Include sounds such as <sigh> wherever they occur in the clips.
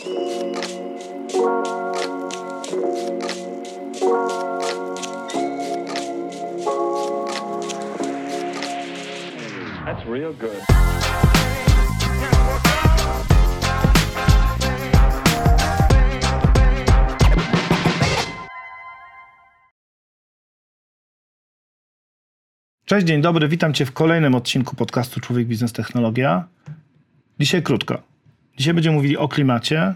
That's real good. Cześć, dzień dobry, witam Cię w kolejnym odcinku podcastu Człowiek Biznes Technologia. Dzisiaj krótko. Dzisiaj będziemy mówili o klimacie,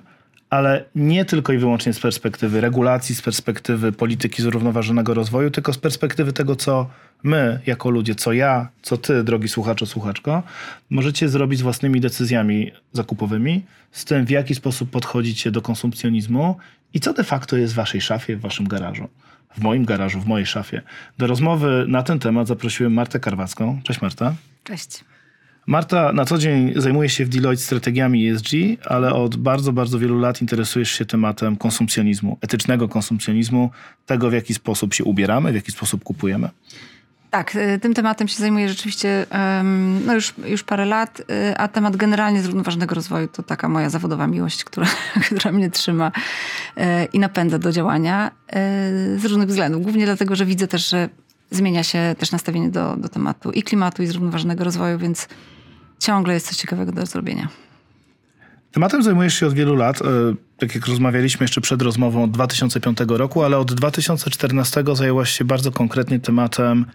ale nie tylko i wyłącznie z perspektywy regulacji, z perspektywy polityki zrównoważonego rozwoju, tylko z perspektywy tego, co my, jako ludzie, co ja, co Ty, drogi słuchaczu, słuchaczko, możecie zrobić z własnymi decyzjami zakupowymi, z tym, w jaki sposób podchodzicie do konsumpcjonizmu i co de facto jest w Waszej szafie, w Waszym garażu w moim garażu, w mojej szafie. Do rozmowy na ten temat zaprosiłem Martę Karwacką. Cześć Marta. Cześć. Marta na co dzień zajmuje się w Deloitte strategiami ESG, ale od bardzo, bardzo wielu lat interesujesz się tematem konsumpcjonizmu, etycznego konsumpcjonizmu, tego w jaki sposób się ubieramy, w jaki sposób kupujemy. Tak, y, tym tematem się zajmuję rzeczywiście no już, już parę lat, y, a temat generalnie zrównoważonego rozwoju to taka moja zawodowa miłość, która, <laughs> która mnie trzyma y, i napędza do działania z różnych względów. Głównie dlatego, że widzę też, że zmienia się też nastawienie do, do tematu i klimatu, i zrównoważonego rozwoju, więc ciągle jest coś ciekawego do zrobienia. Tematem zajmujesz się od wielu lat, tak jak rozmawialiśmy jeszcze przed rozmową od 2005 roku, ale od 2014 zajęłaś się bardzo konkretnie tematem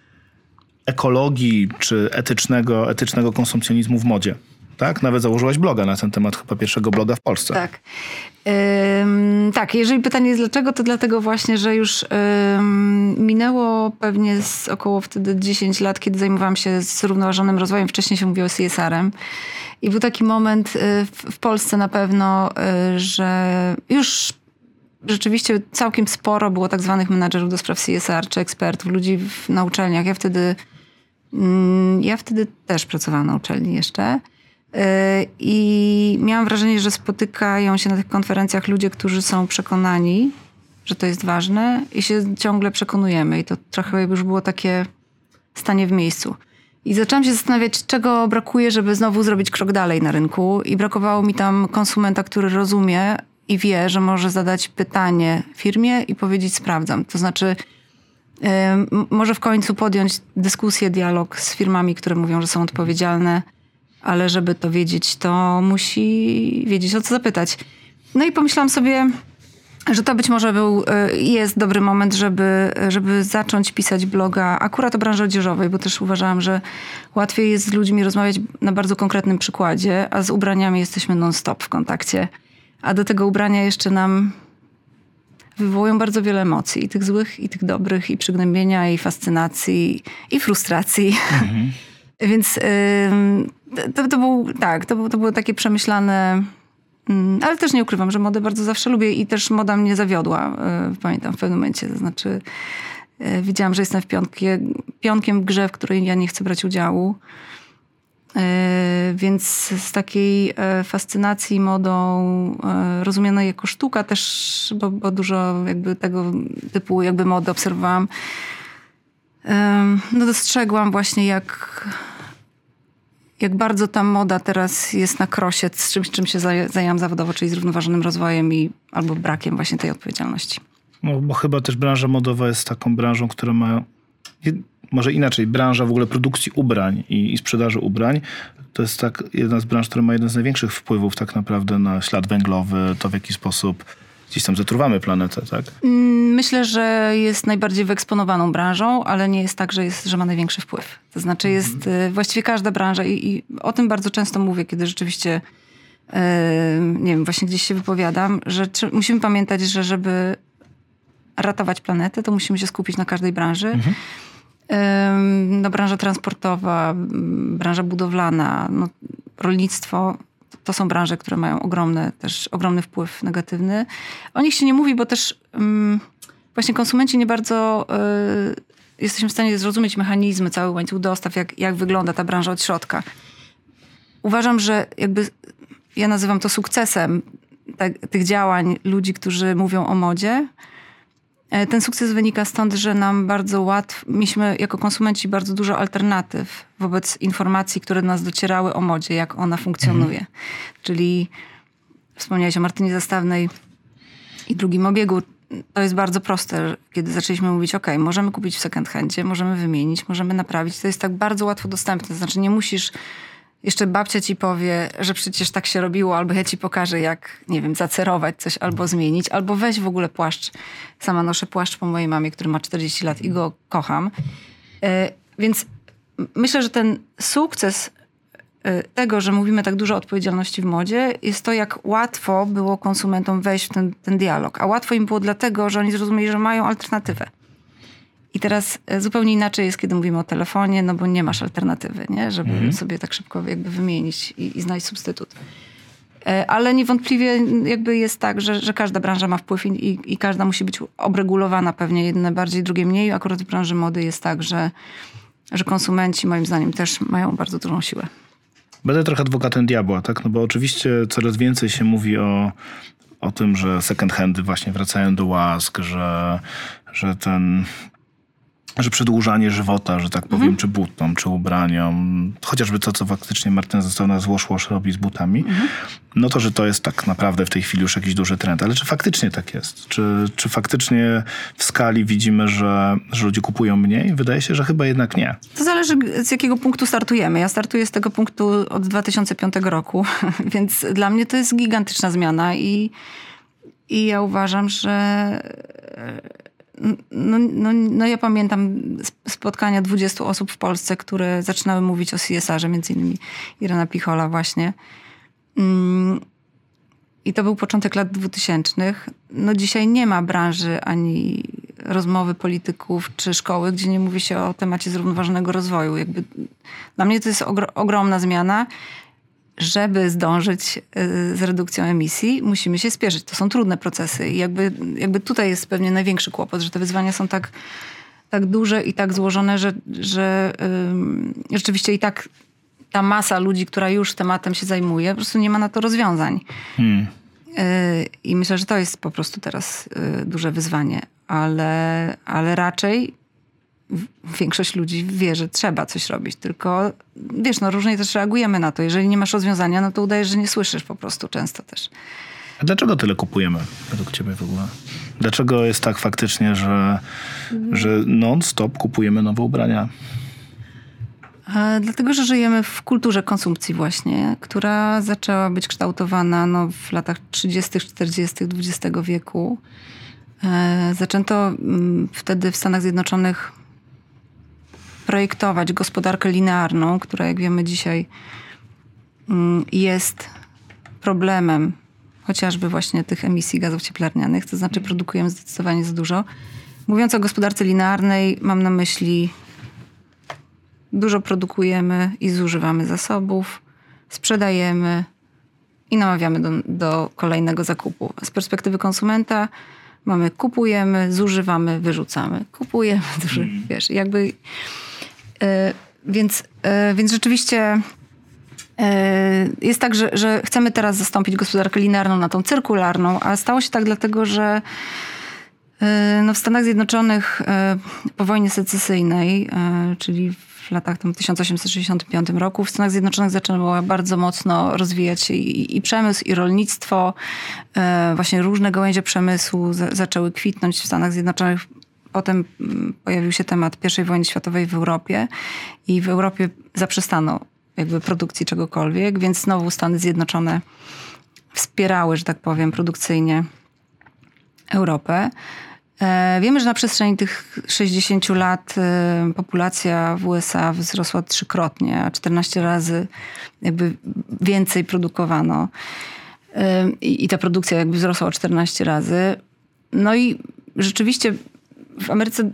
ekologii czy etycznego, etycznego konsumpcjonizmu w modzie. Tak? Nawet założyłaś bloga na ten temat, chyba pierwszego bloga w Polsce. Tak. Ym, tak, jeżeli pytanie jest dlaczego, to dlatego właśnie, że już ym, minęło pewnie z około wtedy 10 lat, kiedy zajmowałam się zrównoważonym rozwojem. Wcześniej się mówiło CSR-em. I był taki moment y, w, w Polsce na pewno, y, że już rzeczywiście całkiem sporo było tak zwanych menadżerów do spraw CSR, czy ekspertów, ludzi w, na uczelniach. Ja wtedy Mm, ja wtedy też pracowałam na uczelni jeszcze. Y, I miałam wrażenie, że spotykają się na tych konferencjach ludzie, którzy są przekonani, że to jest ważne i się ciągle przekonujemy. I to trochę już było takie stanie w miejscu. I zaczęłam się zastanawiać, czego brakuje, żeby znowu zrobić krok dalej na rynku. I brakowało mi tam konsumenta, który rozumie i wie, że może zadać pytanie firmie i powiedzieć sprawdzam. To znaczy może w końcu podjąć dyskusję, dialog z firmami, które mówią, że są odpowiedzialne, ale żeby to wiedzieć, to musi wiedzieć o co zapytać. No i pomyślałam sobie, że to być może był, e, jest dobry moment, żeby, żeby zacząć pisać bloga akurat o branży odzieżowej, bo też uważałam, że łatwiej jest z ludźmi rozmawiać na bardzo konkretnym przykładzie, a z ubraniami jesteśmy non-stop w kontakcie. A do tego ubrania jeszcze nam wywołują bardzo wiele emocji, i tych złych, i tych dobrych, i przygnębienia, i fascynacji, i frustracji. Mhm. <laughs> Więc to, to był, tak, to, to było takie przemyślane, mm, ale też nie ukrywam, że modę bardzo zawsze lubię i też moda mnie zawiodła, y, pamiętam w pewnym momencie, to znaczy y, widziałam, że jestem w pionkie, pionkiem w grze, w której ja nie chcę brać udziału. E, więc z takiej e, fascynacji modą e, rozumianej jako sztuka też, bo, bo dużo jakby tego typu jakby mody obserwowałam, no dostrzegłam właśnie jak, jak bardzo ta moda teraz jest na krosie z czymś, czym się zajęłam zawodowo, czyli zrównoważonym rozwojem i albo brakiem właśnie tej odpowiedzialności. No, bo chyba też branża modowa jest taką branżą, która ma może inaczej, branża w ogóle produkcji ubrań i, i, sprzedaży ubrań, to jest tak jedna z branż, która ma jeden z największych wpływów tak naprawdę na ślad węglowy, to w jaki sposób gdzieś tam zatruwamy planetę, tak? Mm, myślę, że jest najbardziej wyeksponowaną branżą, ale nie jest tak, że, jest, że ma największy wpływ. To znaczy mhm. jest mhm. właściwie każda branża i, i, o tym bardzo często mówię, kiedy rzeczywiście yy, nie wiem, właśnie gdzieś się wypowiadam, że musimy pamiętać, że żeby ratować planetę, to musimy się skupić na każdej branży. Mhm no, branża transportowa, branża budowlana, no, rolnictwo. To są branże, które mają ogromny, też ogromny wpływ negatywny. O nich się nie mówi, bo też um, właśnie konsumenci nie bardzo y, jesteśmy w stanie zrozumieć mechanizmy, cały łańcuch dostaw, jak, jak wygląda ta branża od środka. Uważam, że jakby ja nazywam to sukcesem tych działań ludzi, którzy mówią o modzie, ten sukces wynika stąd, że nam bardzo łatwo, mieliśmy jako konsumenci bardzo dużo alternatyw wobec informacji, które do nas docierały o modzie, jak ona funkcjonuje. Mhm. Czyli wspomniałeś o Martynie Zastawnej i drugim obiegu. To jest bardzo proste, kiedy zaczęliśmy mówić, ok, możemy kupić w second handzie, możemy wymienić, możemy naprawić. To jest tak bardzo łatwo dostępne. Znaczy nie musisz jeszcze babcia ci powie, że przecież tak się robiło, albo ja ci pokażę, jak, nie wiem, zacerować coś, albo zmienić, albo weź w ogóle płaszcz. Sama noszę płaszcz po mojej mamie, który ma 40 lat i go kocham. E, więc myślę, że ten sukces e, tego, że mówimy tak dużo o odpowiedzialności w modzie, jest to, jak łatwo było konsumentom wejść w ten, ten dialog. A łatwo im było dlatego, że oni zrozumieli, że mają alternatywę. I teraz e, zupełnie inaczej jest, kiedy mówimy o telefonie, no bo nie masz alternatywy, nie? żeby mhm. sobie tak szybko jakby wymienić i, i znaleźć substytut. E, ale niewątpliwie jakby jest tak, że, że każda branża ma wpływ i, i, i, każda musi być obregulowana pewnie, jedne bardziej, drugie mniej. Akurat w branży mody jest tak, że, że konsumenci moim zdaniem też mają bardzo dużą siłę. Będę trochę adwokatem diabła, tak? No bo oczywiście coraz więcej się mówi o, o tym, że second handy właśnie wracają do łask, że, że ten że przedłużanie żywota, że tak powiem, mhm. czy butom, czy ubraniom, chociażby to, co faktycznie Martyna Zastana z Wash robi z butami, mhm. no to, że to jest tak naprawdę w tej chwili już jakiś duży trend. Ale czy faktycznie tak jest? Czy, czy faktycznie w skali widzimy, że, że ludzie kupują mniej? Wydaje się, że chyba jednak nie. To zależy z jakiego punktu startujemy. Ja startuję z tego punktu od 2005 roku, <laughs> więc dla mnie to jest gigantyczna zmiana i, i ja uważam, że no, no, no ja pamiętam spotkania 20 osób w Polsce, które zaczynały mówić o CSR-ze, między innymi Irena Pichola właśnie. Mm, I to był początek lat 2000. No dzisiaj nie ma branży ani rozmowy polityków czy szkoły, gdzie nie mówi się o temacie zrównoważonego rozwoju. Jakby dla mnie to jest ogromna zmiana żeby zdążyć y, z redukcją emisji, musimy się spieszyć. To są trudne procesy i jakby, jakby tutaj jest pewnie największy kłopot, że te wyzwania są tak, tak duże i tak złożone, że, że rzeczywiście i tak ta masa ludzi, która już tematem się zajmuje, po prostu nie ma na to rozwiązań. Hmm. Yy, I myślę, że to jest po prostu teraz yy, duże wyzwanie. Ale, ale raczej większość ludzi wie, że trzeba coś robić, tylko wiesz, no różnie też reagujemy na to. Jeżeli nie masz rozwiązania, no to udajesz, że nie słyszysz po prostu często też. A dlaczego tyle kupujemy według ciebie w ogóle? Dlaczego jest tak faktycznie, że, mhm. że non-stop kupujemy nowe ubrania? E, dlatego, że żyjemy w kulturze konsumpcji właśnie, która zaczęła być kształtowana no, w latach 30., 40. XX wieku. E, zaczęto mm, wtedy w Stanach Zjednoczonych projektować gospodarkę linearną, która jak wiemy dzisiaj mm, jest problemem chociażby właśnie tych emisji gazów cieplarnianych, to znaczy produkujemy zdecydowanie za dużo. Mówiąc o gospodarce linearnej, mam na myśli dużo produkujemy i zużywamy zasobów, sprzedajemy i namawiamy do, do kolejnego zakupu. Z perspektywy konsumenta mamy kupujemy, zużywamy, wyrzucamy. Kupujemy, <laughs> duży, mm. wiesz, jakby więc, e, więc rzeczywiście e, jest tak, że, że chcemy teraz zastąpić gospodarkę linearną na tą cyrkularną, a stało się tak dlatego, że no w Stanach Zjednoczonych po wojnie secesyjnej, czyli w latach tam 1865 roku w Stanach Zjednoczonych zaczęło bardzo mocno rozwijać się i, i przemysł, i rolnictwo. Właśnie różne gałęzie przemysłu zaczęły kwitnąć w Stanach Zjednoczonych Potem mm, pojawił się temat I wojny światowej w Europie i w Europie zaprzestano jakby produkcji czegokolwiek, więc znowu Stany Zjednoczone wspierały, że tak powiem, produkcyjnie Europę. E, wiemy, że na przestrzeni tych 60 lat e, populacja w USA wzrosła trzykrotnie, a 14 razy jakby więcej produkowano. E, I ta produkcja jakby wzrosła o 14 razy. No i rzeczywiście w Ameryce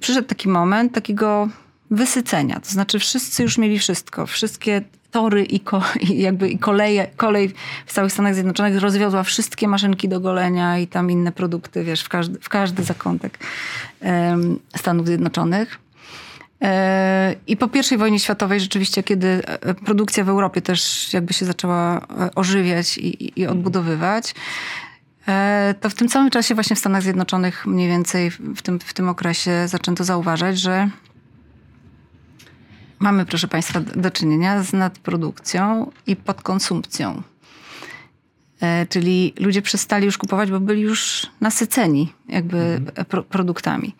przyszedł taki moment takiego wysycenia. To znaczy wszyscy już mieli wszystko. Wszystkie tory i, ko, <laughs> i jakby i koleje, kolej w całych Stanach Zjednoczonych rozwiozła wszystkie maszynki do golenia i tam inne produkty, wiesz, w każdy, w każdy zakątek um, Stanów Zjednoczonych. E, I po I wojnie światowej rzeczywiście, kiedy e, produkcja w Europie też jakby się zaczęła e, ożywiać i, i odbudowywać, to w tym samym czasie właśnie w Stanach Zjednoczonych mniej więcej w tym, w tym okresie zaczęto zauważać, że mamy, proszę Państwa, do czynienia z nadprodukcją i podkonsumpcją. E, czyli ludzie przestali już kupować, bo byli już nasyceni jakby pro, produktami.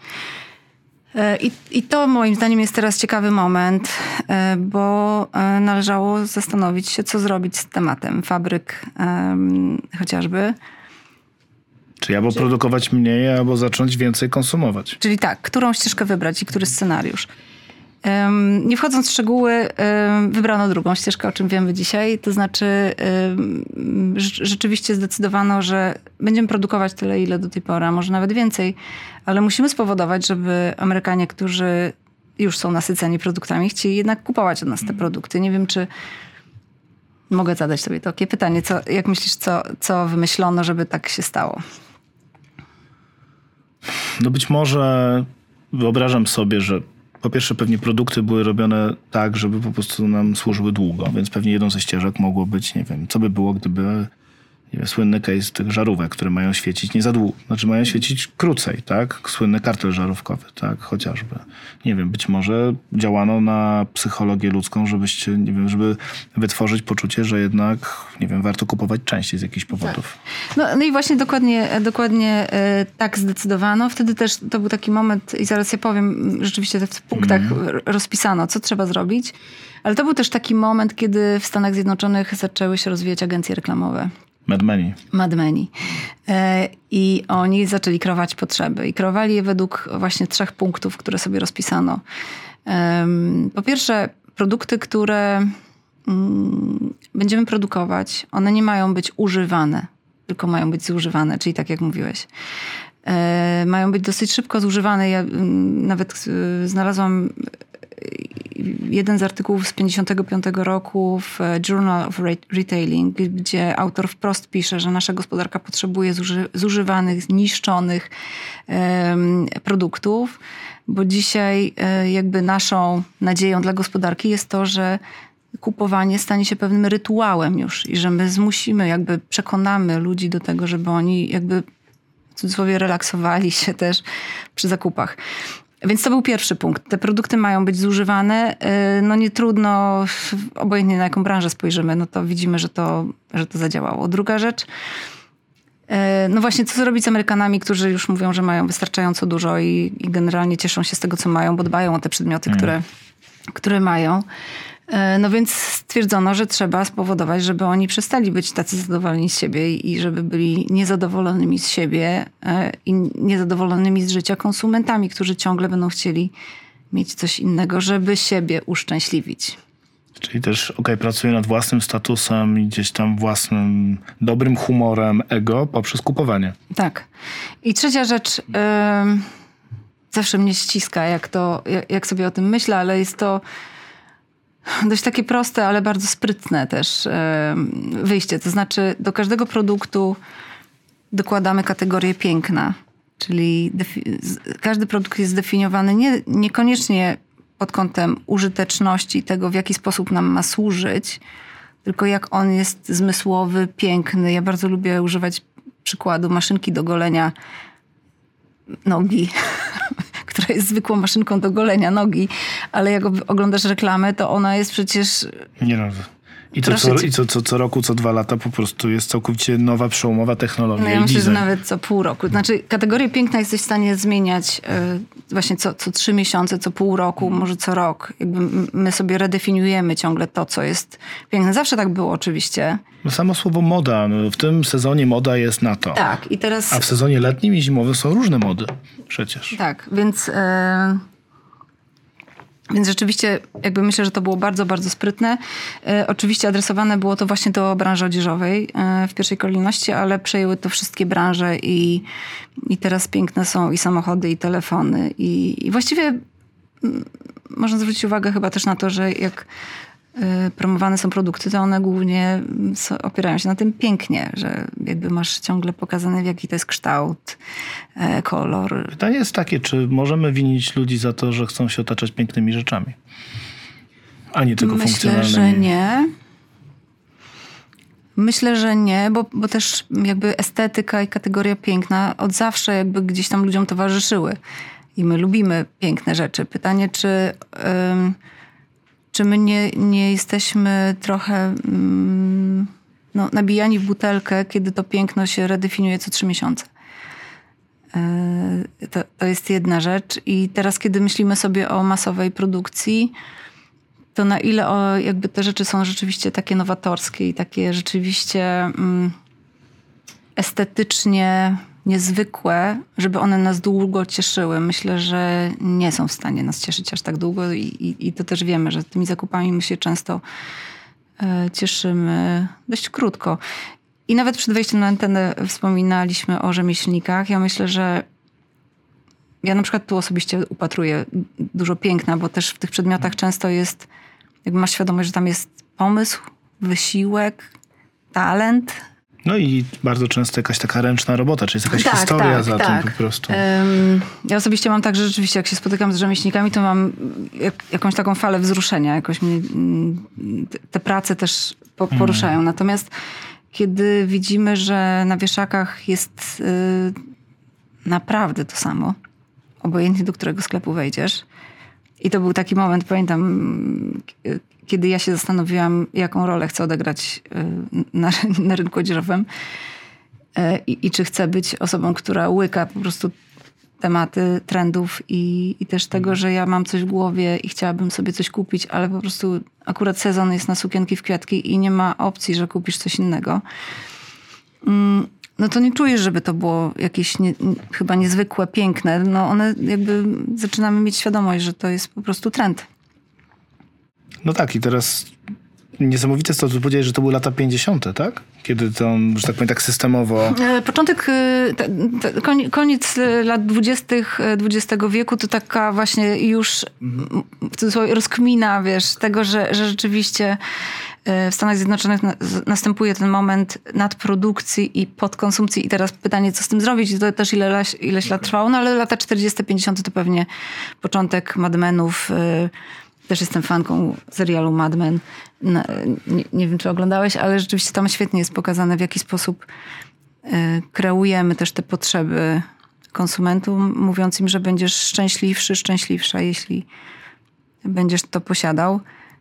E, I, I to moim zdaniem jest teraz ciekawy moment, e, bo e, należało zastanowić się, co zrobić z tematem fabryk em, chociażby. Czyli albo produkować mniej, albo zacząć więcej konsumować. Czyli tak, którą ścieżkę wybrać i który scenariusz. Em, Nie wchodząc w szczegóły, em, wybrano drugą ścieżkę, o czym wiemy dzisiaj. To znaczy, rz- rzeczywiście zdecydowano, że będziemy produkować tyle, ile do tej pory, a może nawet więcej, ale musimy spowodować, żeby Amerykanie, którzy już są nasyceni produktami, chcieli jednak kupować od nas te produkty. Nie wiem, czy mogę zadać sobie takie pytanie. Co, jak myślisz, co, co wymyślono, żeby tak się stało? No być może wyobrażam sobie, że po pierwsze pewnie produkty były robione tak, żeby po prostu nam służyły długo, więc pewnie jedną ze ścieżek mogło być, nie wiem, co by było, gdyby słynny case tych żarówek, które mają świecić nie za długo, znaczy mają świecić krócej, tak? Słynny kartel żarówkowy, tak? Chociażby. Nie wiem, być może działano na psychologię ludzką, żebyście, nie wiem, żeby wytworzyć poczucie, że jednak, nie wiem, warto kupować częściej z jakichś powodów. No, no i właśnie dokładnie, dokładnie e, tak zdecydowano. Wtedy też to był taki moment, i zaraz ja powiem, rzeczywiście w punktach r- rozpisano, co trzeba zrobić. Ale to był też taki moment, kiedy w Stanach Zjednoczonych zaczęły się rozwijać agencje reklamowe. Mad Meni. Madmeni. E, I oni zaczęli kreować potrzeby. I kreowali je według właśnie trzech punktów, które sobie rozpisano. Po pierwsze, produkty, które mm, będziemy produkować, one nie mają być używane, tylko mają być zużywane, czyli tak jak mówiłeś. E, Mają być dosyć szybko zużywane. Ja mm, nawet y, znalazłam jeden z artykułów z 55 roku w Journal of Re- Retailing, gdzie autor wprost pisze, że nasza gospodarka potrzebuje zuży- zużywanych, niszczonych em, produktów, bo dzisiaj e, jakby naszą nadzieją dla gospodarki jest to, że kupowanie stanie się pewnym rytuałem już i że my zmusimy, jakby przekonamy ludzi do tego, żeby oni jakby w cudzysłowie relaksowali się też przy zakupach. Więc to był pierwszy punkt. Te produkty mają być zużywane. Yy, No nie trudno, obojętnie na jaką branżę spojrzymy, no to widzimy, że to, że to zadziałało. Druga rzecz, yy, no właśnie co zrobić z Amerykanami, którzy już mówią, że mają wystarczająco dużo i, i generalnie cieszą się z tego, co mają, bo dbają o te przedmioty, które, które mają. E, No więc stwierdzono, że trzeba spowodować, żeby oni przestali być tacy zadowoleni z siebie i żeby byli niezadowolonymi z siebie e, i niezadowolonymi z życia konsumentami, którzy ciągle będą chcieli mieć coś innego, żeby siebie uszczęśliwić. Czyli też, okej, pracuję nad własnym statusem i gdzieś tam własnym dobrym humorem ego poprzez kupowanie. Tak. I trzecia rzecz, em, zawsze mnie ściska, jak, to, jak, jak sobie o tym myślę, ale jest to dość takie proste, ale bardzo sprytne też em, wyjście. To znaczy, do każdego produktu dokładamy kategorię piękna. Czyli każdy produkt jest zdefiniowany nie, niekoniecznie pod kątem użyteczności, tego w jaki sposób nam ma służyć, tylko jak on jest zmysłowy, piękny. Ja bardzo lubię używać przykładu maszynki do golenia nogi, <laughs> która jest zwykłą maszynką do golenia nogi, ale jak oglądasz reklamę, to ona jest przecież Nie no. I, to co, i co, co, co roku, co dwa lata po prostu jest całkowicie nowa, przełomowa technologia No ja myślę, że nawet co pół roku. Znaczy, kategorię piękna jesteś w stanie zmieniać e, właśnie co, co trzy miesiące, co pół roku, może co rok. Jakby my sobie redefiniujemy ciągle to, co jest piękne. Zawsze tak było oczywiście. No samo słowo moda. No, w tym sezonie moda jest na to. Tak, i teraz... A w sezonie letnim i zimowym są różne mody przecież. Tak, więc, e, więc rzeczywiście jakby myślę, że to było bardzo, bardzo sprytne. E, oczywiście adresowane było to właśnie do branży odzieżowej e, w pierwszej kolejności, ale przejęły to wszystkie branże i, i teraz piękne są i samochody, i telefony. I, i właściwie mm, można zwrócić uwagę chyba też na to, że jak promowane są produkty, to one głównie mm, opierają się na tym pięknie, że jakby masz ciągle pokazane w jaki to jest kształt, e, kolor, Pytanie jest takie, czy możemy winić ludzi za to, że chcą się otaczać pięknymi rzeczami? A nie tylko Myślę, funkcjonalnymi. że nie. Myślę, że nie, bo, bo też jakby estetyka i kategoria piękna od zawsze jakby gdzieś tam ludziom towarzyszyły. I my lubimy piękne rzeczy. Pytanie, czy, ym, czy my nie, nie jesteśmy trochę ym, no, nabijani w butelkę, kiedy to piękno się redefiniuje co trzy miesiące. Yy, To, to jest jedna rzecz. I teraz, kiedy myślimy sobie o masowej produkcji, to na ile o, jakby te rzeczy są rzeczywiście takie nowatorskie i takie rzeczywiście mm, estetycznie niezwykłe, żeby one nas długo cieszyły. Myślę, że nie są w stanie nas cieszyć aż tak długo i, i, i to też wiemy, że tymi zakupami my się często e, cieszymy dość krótko. I nawet przed wejściem na antenę wspominaliśmy o rzemieślnikach. Ja myślę, że ja na przykład tu osobiście upatruję dużo piękna, bo też w tych przedmiotach często jest, jakby masz świadomość, że tam jest pomysł, wysiłek, talent. No i bardzo często jakaś taka ręczna robota, czyli jest jakaś Tak, historia tak, za tak. tym po prostu. Ja osobiście mam tak, że rzeczywiście jak się spotykam z rzemieślnikami, to mam jak, jakąś taką falę wzruszenia. Jakoś mnie mm, te- prace też po, poruszają. Natomiast kiedy widzimy, że na wieszakach jest y, naprawdę to samo, obojętnie do którego sklepu wejdziesz. I to był taki moment, pamiętam, mm, kiedy ja się zastanowiłam, jaką rolę chcę odegrać y, na, <laughs> na rynku odzieżowym. E, I, I czy chcę być osobą, która łyka po prostu tematy trendów i, i też tego, że ja mam coś w głowie i chciałabym sobie coś kupić, ale po prostu akurat sezon jest na sukienki w kwiatki i nie ma opcji, że kupisz coś innego. Mm, No to nie czujesz, żeby to było jakieś nie- chyba niezwykłe, piękne. No one jakby zaczynamy mieć świadomość, że to jest po prostu trend. No tak, i teraz niesamowite jest to, co powiedziałeś, że to były lata 50., tak? Kiedy to, że tak powiem, tak systemowo... E, Początek, e, koniec e, lat dwudziestych e, XX wieku to taka właśnie już w cudzysłowie rozkmina, wiesz, tego, że, że rzeczywiście w Stanach Zjednoczonych następuje ten moment nadprodukcji i podkonsumpcji i teraz pytanie, co z tym zrobić? I to też ile, ileś lat trwało, no ale lata 40., 50. to pewnie początek Mad Menów, też jestem fanką serialu Mad Men. Nie, nie wiem, czy oglądałeś, ale rzeczywiście tam świetnie jest pokazane, w jaki sposób e, kreujemy też te potrzeby konsumentom, mówiąc im, że będziesz szczęśliwszy, szczęśliwsza, jeśli będziesz to posiadał.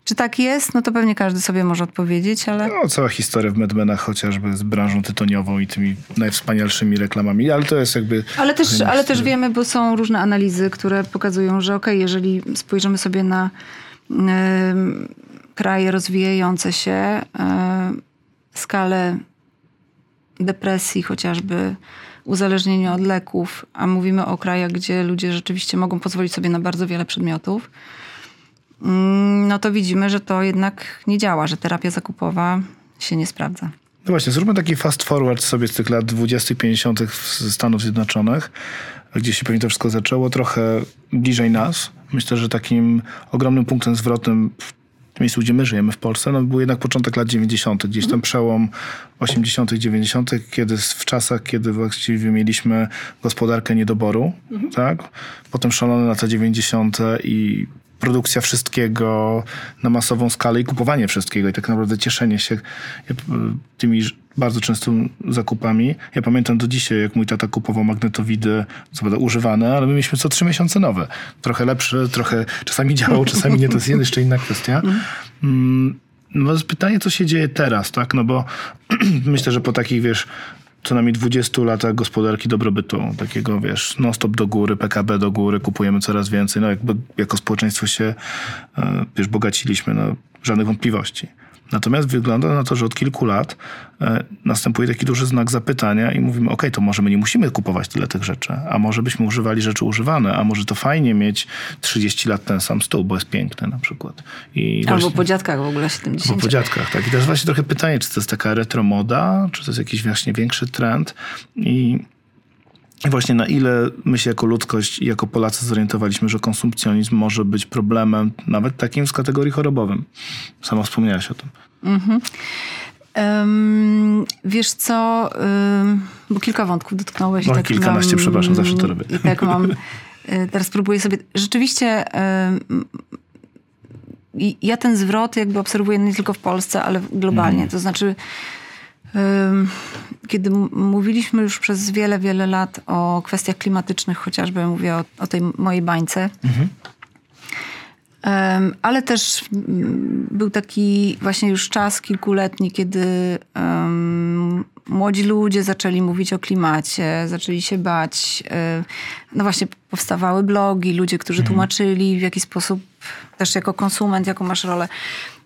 Czy tak jest? No to pewnie każdy sobie może odpowiedzieć, ale... No, cała historia w Medmenach chociażby z branżą tytoniową i tymi najwspanialszymi reklamami, ale to jest jakby... Ale też, ale też wiemy, bo są różne analizy, które pokazują, że okej, jeżeli spojrzymy sobie na em, kraje rozwijające się, em, skalę depresji chociażby, uzależnienia od leków, a mówimy o krajach, gdzie ludzie rzeczywiście mogą pozwolić sobie na bardzo wiele przedmiotów, no to widzimy, że to jednak nie działa, że terapia zakupowa się nie sprawdza. No właśnie, zróbmy taki fast forward sobie z tych lat 20., 50. w Stanów Zjednoczonych, gdzie się pewnie to wszystko zaczęło, trochę bliżej nas. Myślę, że takim ogromnym punktem zwrotnym w miejscu, gdzie my żyjemy w Polsce, no, był jednak początek lat 90., gdzieś ten przełom 80., 90., kiedy w czasach, kiedy właściwie mieliśmy gospodarkę niedoboru, tak? Potem szalone lata 90. i produkcja wszystkiego na masową skalę i kupowanie wszystkiego i tak naprawdę cieszenie się p- tymi bardzo często zakupami. Ja pamiętam do dzisiaj, jak mój tata kupował magnetowidy, co prawda używane, ale my mieliśmy co trzy miesiące nowe. Trochę lepsze, trochę czasami działało, czasami nie, to jest jeszcze inna kwestia. Mm, No pytanie, co się dzieje teraz, tak? No bo <clears throat> myślę, że po takich, wiesz, co najmniej 20 latach gospodarki dobrobytu, takiego, wiesz, non-stop do góry, PKB do góry, kupujemy coraz więcej, no jakby jako społeczeństwo się, e, wiesz, bogaciliśmy, no żadnych wątpliwości. Natomiast wygląda na to, że od kilku lat e, następuje taki duży znak zapytania i mówimy, ok, to może my nie musimy kupować tyle tych rzeczy, a może byśmy używali rzeczy używane, a może to fajnie mieć 30 lat ten sam stół, bo jest piękny na przykład. I Albo właśnie- po dziadkach w ogóle bo 70. po dziadkach, tak. I to jest właśnie trochę pytanie, czy to jest taka retromoda, czy to jest jakiś właśnie większy trend i właśnie na ile my się jako ludzkość i jako Polacy zorientowaliśmy, że konsumpcjonizm może być problemem nawet takim z kategorii chorobowym. Sama wspomniałaś o tym. Em, wiesz co, bo kilka wątków dotknąłeś. No, kilkanaście, przepraszam, zawsze to robię. I tak mam, y, <laughs> teraz próbuję sobie, rzeczywiście ja ten zwrot jakby obserwuję nie tylko w Polsce, ale globalnie. To znaczy, kiedy mówiliśmy już przez wiele, wiele lat o kwestiach klimatycznych, chociażby mówię o, o tej mojej bańce, Um, ale też um, był taki właśnie już czas kilkuletni, kiedy um, młodzi ludzie zaczęli mówić o klimacie, zaczęli się bać. no właśnie powstawały blogi, ludzie, którzy mhm. tłumaczyli w jaki sposób, też jako konsument, jaką masz rolę.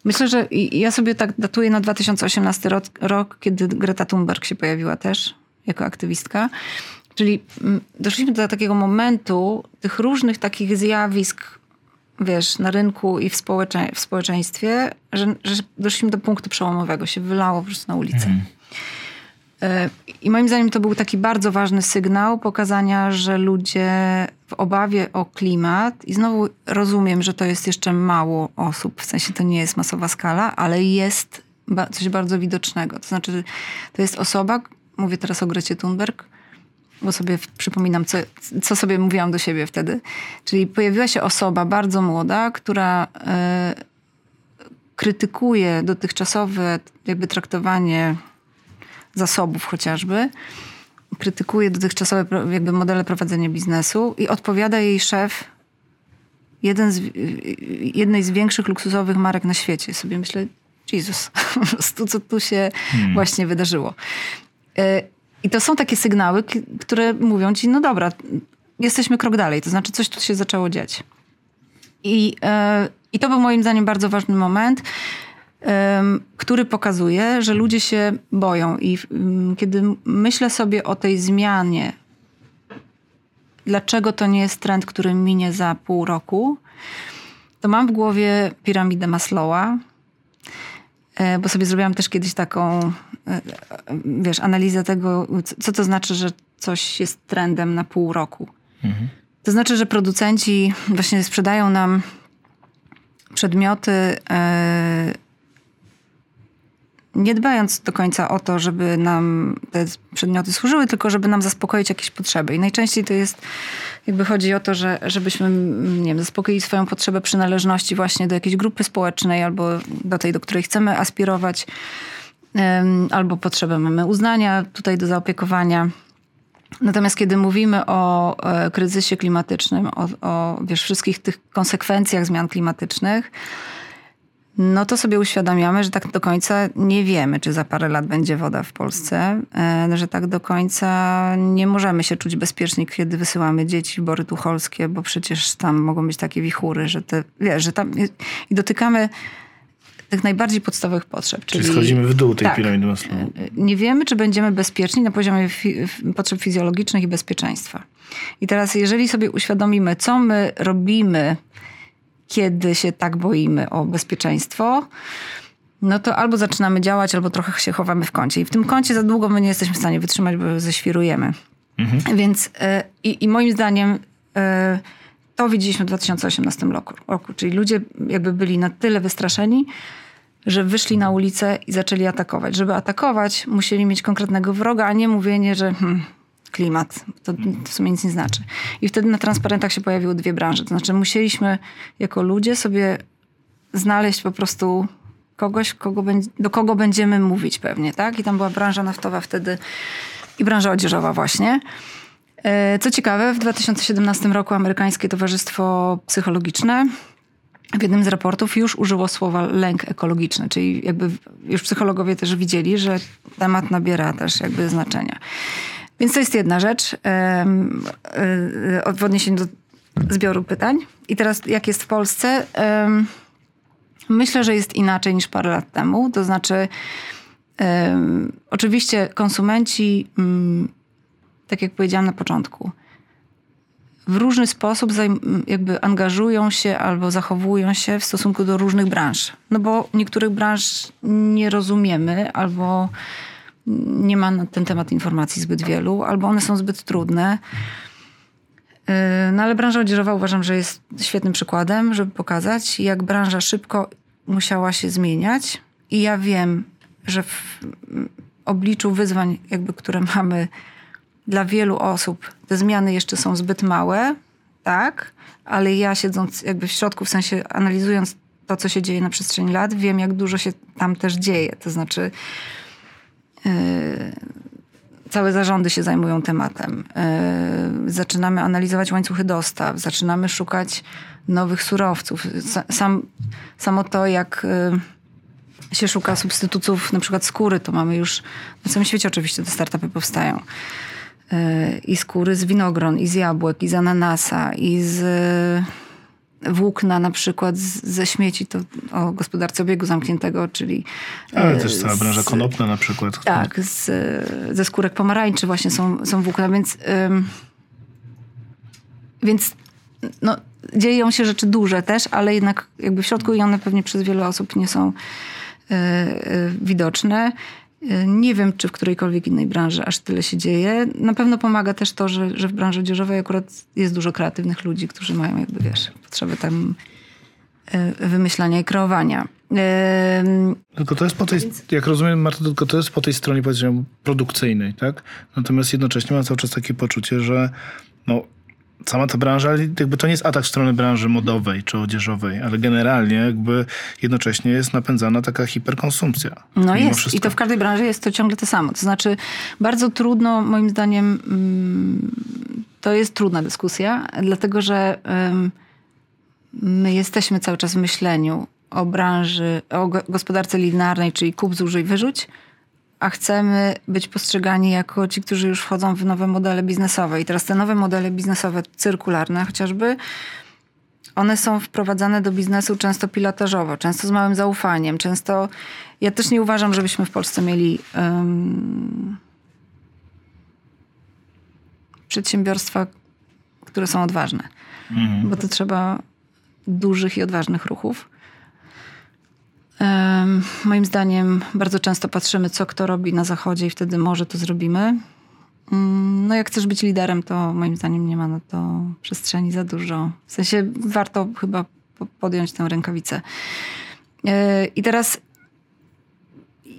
Myślę, że ja sobie tak datuję na 2018 rok, rok kiedy Greta Thunberg się pojawiła też jako aktywistka. Czyli mm, doszliśmy do takiego momentu tych różnych takich zjawisk, wiesz, na rynku i w, społecze w społeczeństwie, że, że, doszliśmy do punktu przełomowego, się wylało po prostu na ulicę. Mhm. E, I moim zdaniem to był taki bardzo ważny sygnał pokazania, że ludzie w obawie o klimat, i znowu rozumiem, że to jest jeszcze mało osób, w sensie to nie jest masowa skala, ale jest coś bardzo widocznego. To znaczy, to jest osoba, mówię teraz o Grecie Thunberg, bo sobie przypominam, co, co sobie mówiłam do siebie wtedy. Czyli pojawiła się osoba bardzo młoda, która y, krytykuje dotychczasowe jakby traktowanie zasobów chociażby, krytykuje dotychczasowe jakby modele prowadzenia biznesu i odpowiada jej szef jeden z, jednej z większych luksusowych marek na świecie. Sobie myślę, Jezus, <laughs> po prostu co tu się hmm. właśnie wydarzyło. Y, i to są takie sygnały, które mówią ci, no dobra, jesteśmy krok dalej, to znaczy coś tu się zaczęło dziać. I, e, i to był moim zdaniem bardzo ważny moment, który pokazuje, że ludzie się boją. I kiedy myślę sobie o tej zmianie, dlaczego to nie jest trend, który minie za pół roku, to mam w głowie piramidę Maslowa, e, bo sobie zrobiłam też kiedyś taką wiesz, analiza tego, co to znaczy, że coś jest trendem na pół roku. Mhm. To znaczy, że producenci właśnie sprzedają nam przedmioty, e, nie dbając do końca o to, żeby nam te przedmioty służyły, tylko żeby nam zaspokoić jakieś potrzeby. I najczęściej to jest, jakby chodzi o to, że żebyśmy, nie wiem, zaspokoili swoją potrzebę przynależności właśnie do jakiejś grupy społecznej albo do tej, do której chcemy aspirować albo potrzebę mamy uznania tutaj do zaopiekowania. Natomiast kiedy mówimy o e, kryzysie klimatycznym, o, o wiesz, wszystkich tych konsekwencjach zmian klimatycznych, no to sobie uświadamiamy, że tak do końca nie wiemy, czy za parę lat będzie woda w Polsce, e, że tak do końca nie możemy się czuć bezpieczni, kiedy wysyłamy dzieci w Bory Tucholskie, bo przecież tam mogą być takie wichury, że te, wiesz, że tam i dotykamy tych najbardziej podstawowych potrzeb. Czyli, czyli schodzimy w dół tej tak, piramidy Maslowa. E, nie wiemy, czy będziemy bezpieczni na poziomie fi potrzeb fizjologicznych i bezpieczeństwa. I teraz, jeżeli sobie uświadomimy, co my robimy, kiedy się tak boimy o bezpieczeństwo, no to albo zaczynamy działać, albo trochę się chowamy w kącie. I w tym kącie za długo my nie jesteśmy w stanie wytrzymać, bo ześwirujemy. Mhm. Więc e, i, moim zdaniem e, to widzieliśmy w 2018 roku, roku. Czyli ludzie jakby byli na tyle wystraszeni, że wyszli na ulicę i zaczęli atakować. Żeby atakować, musieli mieć konkretnego wroga, a nie mówienie, że hmm, klimat, to w sumie nic nie znaczy. I wtedy na transparentach się pojawiły dwie branże. To znaczy musieliśmy jako ludzie sobie znaleźć po prostu kogoś, kogo, do kogo będziemy mówić pewnie, tak? I tam była branża naftowa wtedy i branża odzieżowa właśnie. E, co ciekawe, w 2017 roku amerykańskie Towarzystwo Psychologiczne w jednym z raportów już użyło słowa lęk ekologiczny, czyli jakby już psychologowie też widzieli, że temat nabiera też jakby znaczenia. Więc to jest jedna rzecz e, w odniesieniu do zbioru pytań. I teraz jak jest w Polsce? Myślę, że jest inaczej niż parę lat temu. To znaczy, oczywiście konsumenci, mm, tak jak powiedziałam na początku, w różny sposób jakby angażują się albo zachowują się w stosunku do różnych branż. No bo niektórych branż nie rozumiemy albo nie ma na ten temat informacji zbyt wielu, albo one są zbyt trudne. Yy, no ale branża odzieżowa uważam, że jest świetnym przykładem, żeby pokazać, jak branża szybko musiała się zmieniać. I ja wiem, że w obliczu wyzwań, jakby, które <laughs> mamy dla wielu osób te zmiany jeszcze są zbyt małe, tak, ale ja siedząc jakby w środku, w sensie analizując to, co się dzieje na przestrzeni lat, wiem, jak dużo się tam też dzieje. To znaczy, całe zarządy się zajmują tematem. Yy, zaczynamy analizować łańcuchy dostaw, zaczynamy szukać nowych surowców. Sam, samo to, jak yy, się szuka substytutów, na przykład skóry, to mamy już na całym świecie oczywiście te startupy powstają. I skóry z winogron, i z jabłek, i z ananasa, i z włókna na przykład z, ze śmieci, to o gospodarce obiegu zamkniętego, czyli... Ale też cała branża konopna na przykład. Tak, z, ze skórek pomarańczy właśnie są, są włókna, więc... Ym, więc no, dzieją się rzeczy duże też, ale jednak jakby w środku i one pewnie przez wiele osób nie są y, y, widoczne. Nie wiem, czy w którejkolwiek innej branży aż tyle się dzieje. Na pewno pomaga też to, że, że w branży odzieżowej akurat jest dużo kreatywnych ludzi, którzy mają jakby, wiesz, potrzeby tam e, wymyślania i kreowania. Tylko to jest po tej, jak rozumiem Marta, tylko to jest po tej stronie powiedzmy produkcyjnej, tak? Natomiast jednocześnie mam cały czas takie poczucie, że no, sama ta branża, jakby to nie jest atak w stronę branży modowej czy odzieżowej, ale generalnie jakby jednocześnie jest napędzana taka hiperkonsumpcja. No jest wszystko. i to w każdej branży jest to ciągle to samo. To znaczy bardzo trudno moim zdaniem, mm, to jest trudna dyskusja, dlatego że my jesteśmy cały czas w myśleniu o branży, o gospodarce linearnej, czyli kup, zużyj, wyrzuć, a chcemy być postrzegani jako ci, którzy już wchodzą w nowe modele biznesowe. I teraz te nowe modele biznesowe, cyrkularne chociażby, one są wprowadzane do biznesu często pilotażowo, często z małym zaufaniem, często. Ja też nie uważam, żebyśmy w Polsce mieli um, przedsiębiorstwa, które są odważne, mhm. bo to trzeba dużych i odważnych ruchów. Moim zdaniem bardzo często patrzymy, co kto robi na zachodzie i wtedy może to zrobimy. Mm, no jak chcesz być liderem, to moim zdaniem nie ma na to przestrzeni za dużo. W sensie warto chyba podjąć tę rękawicę. E, I teraz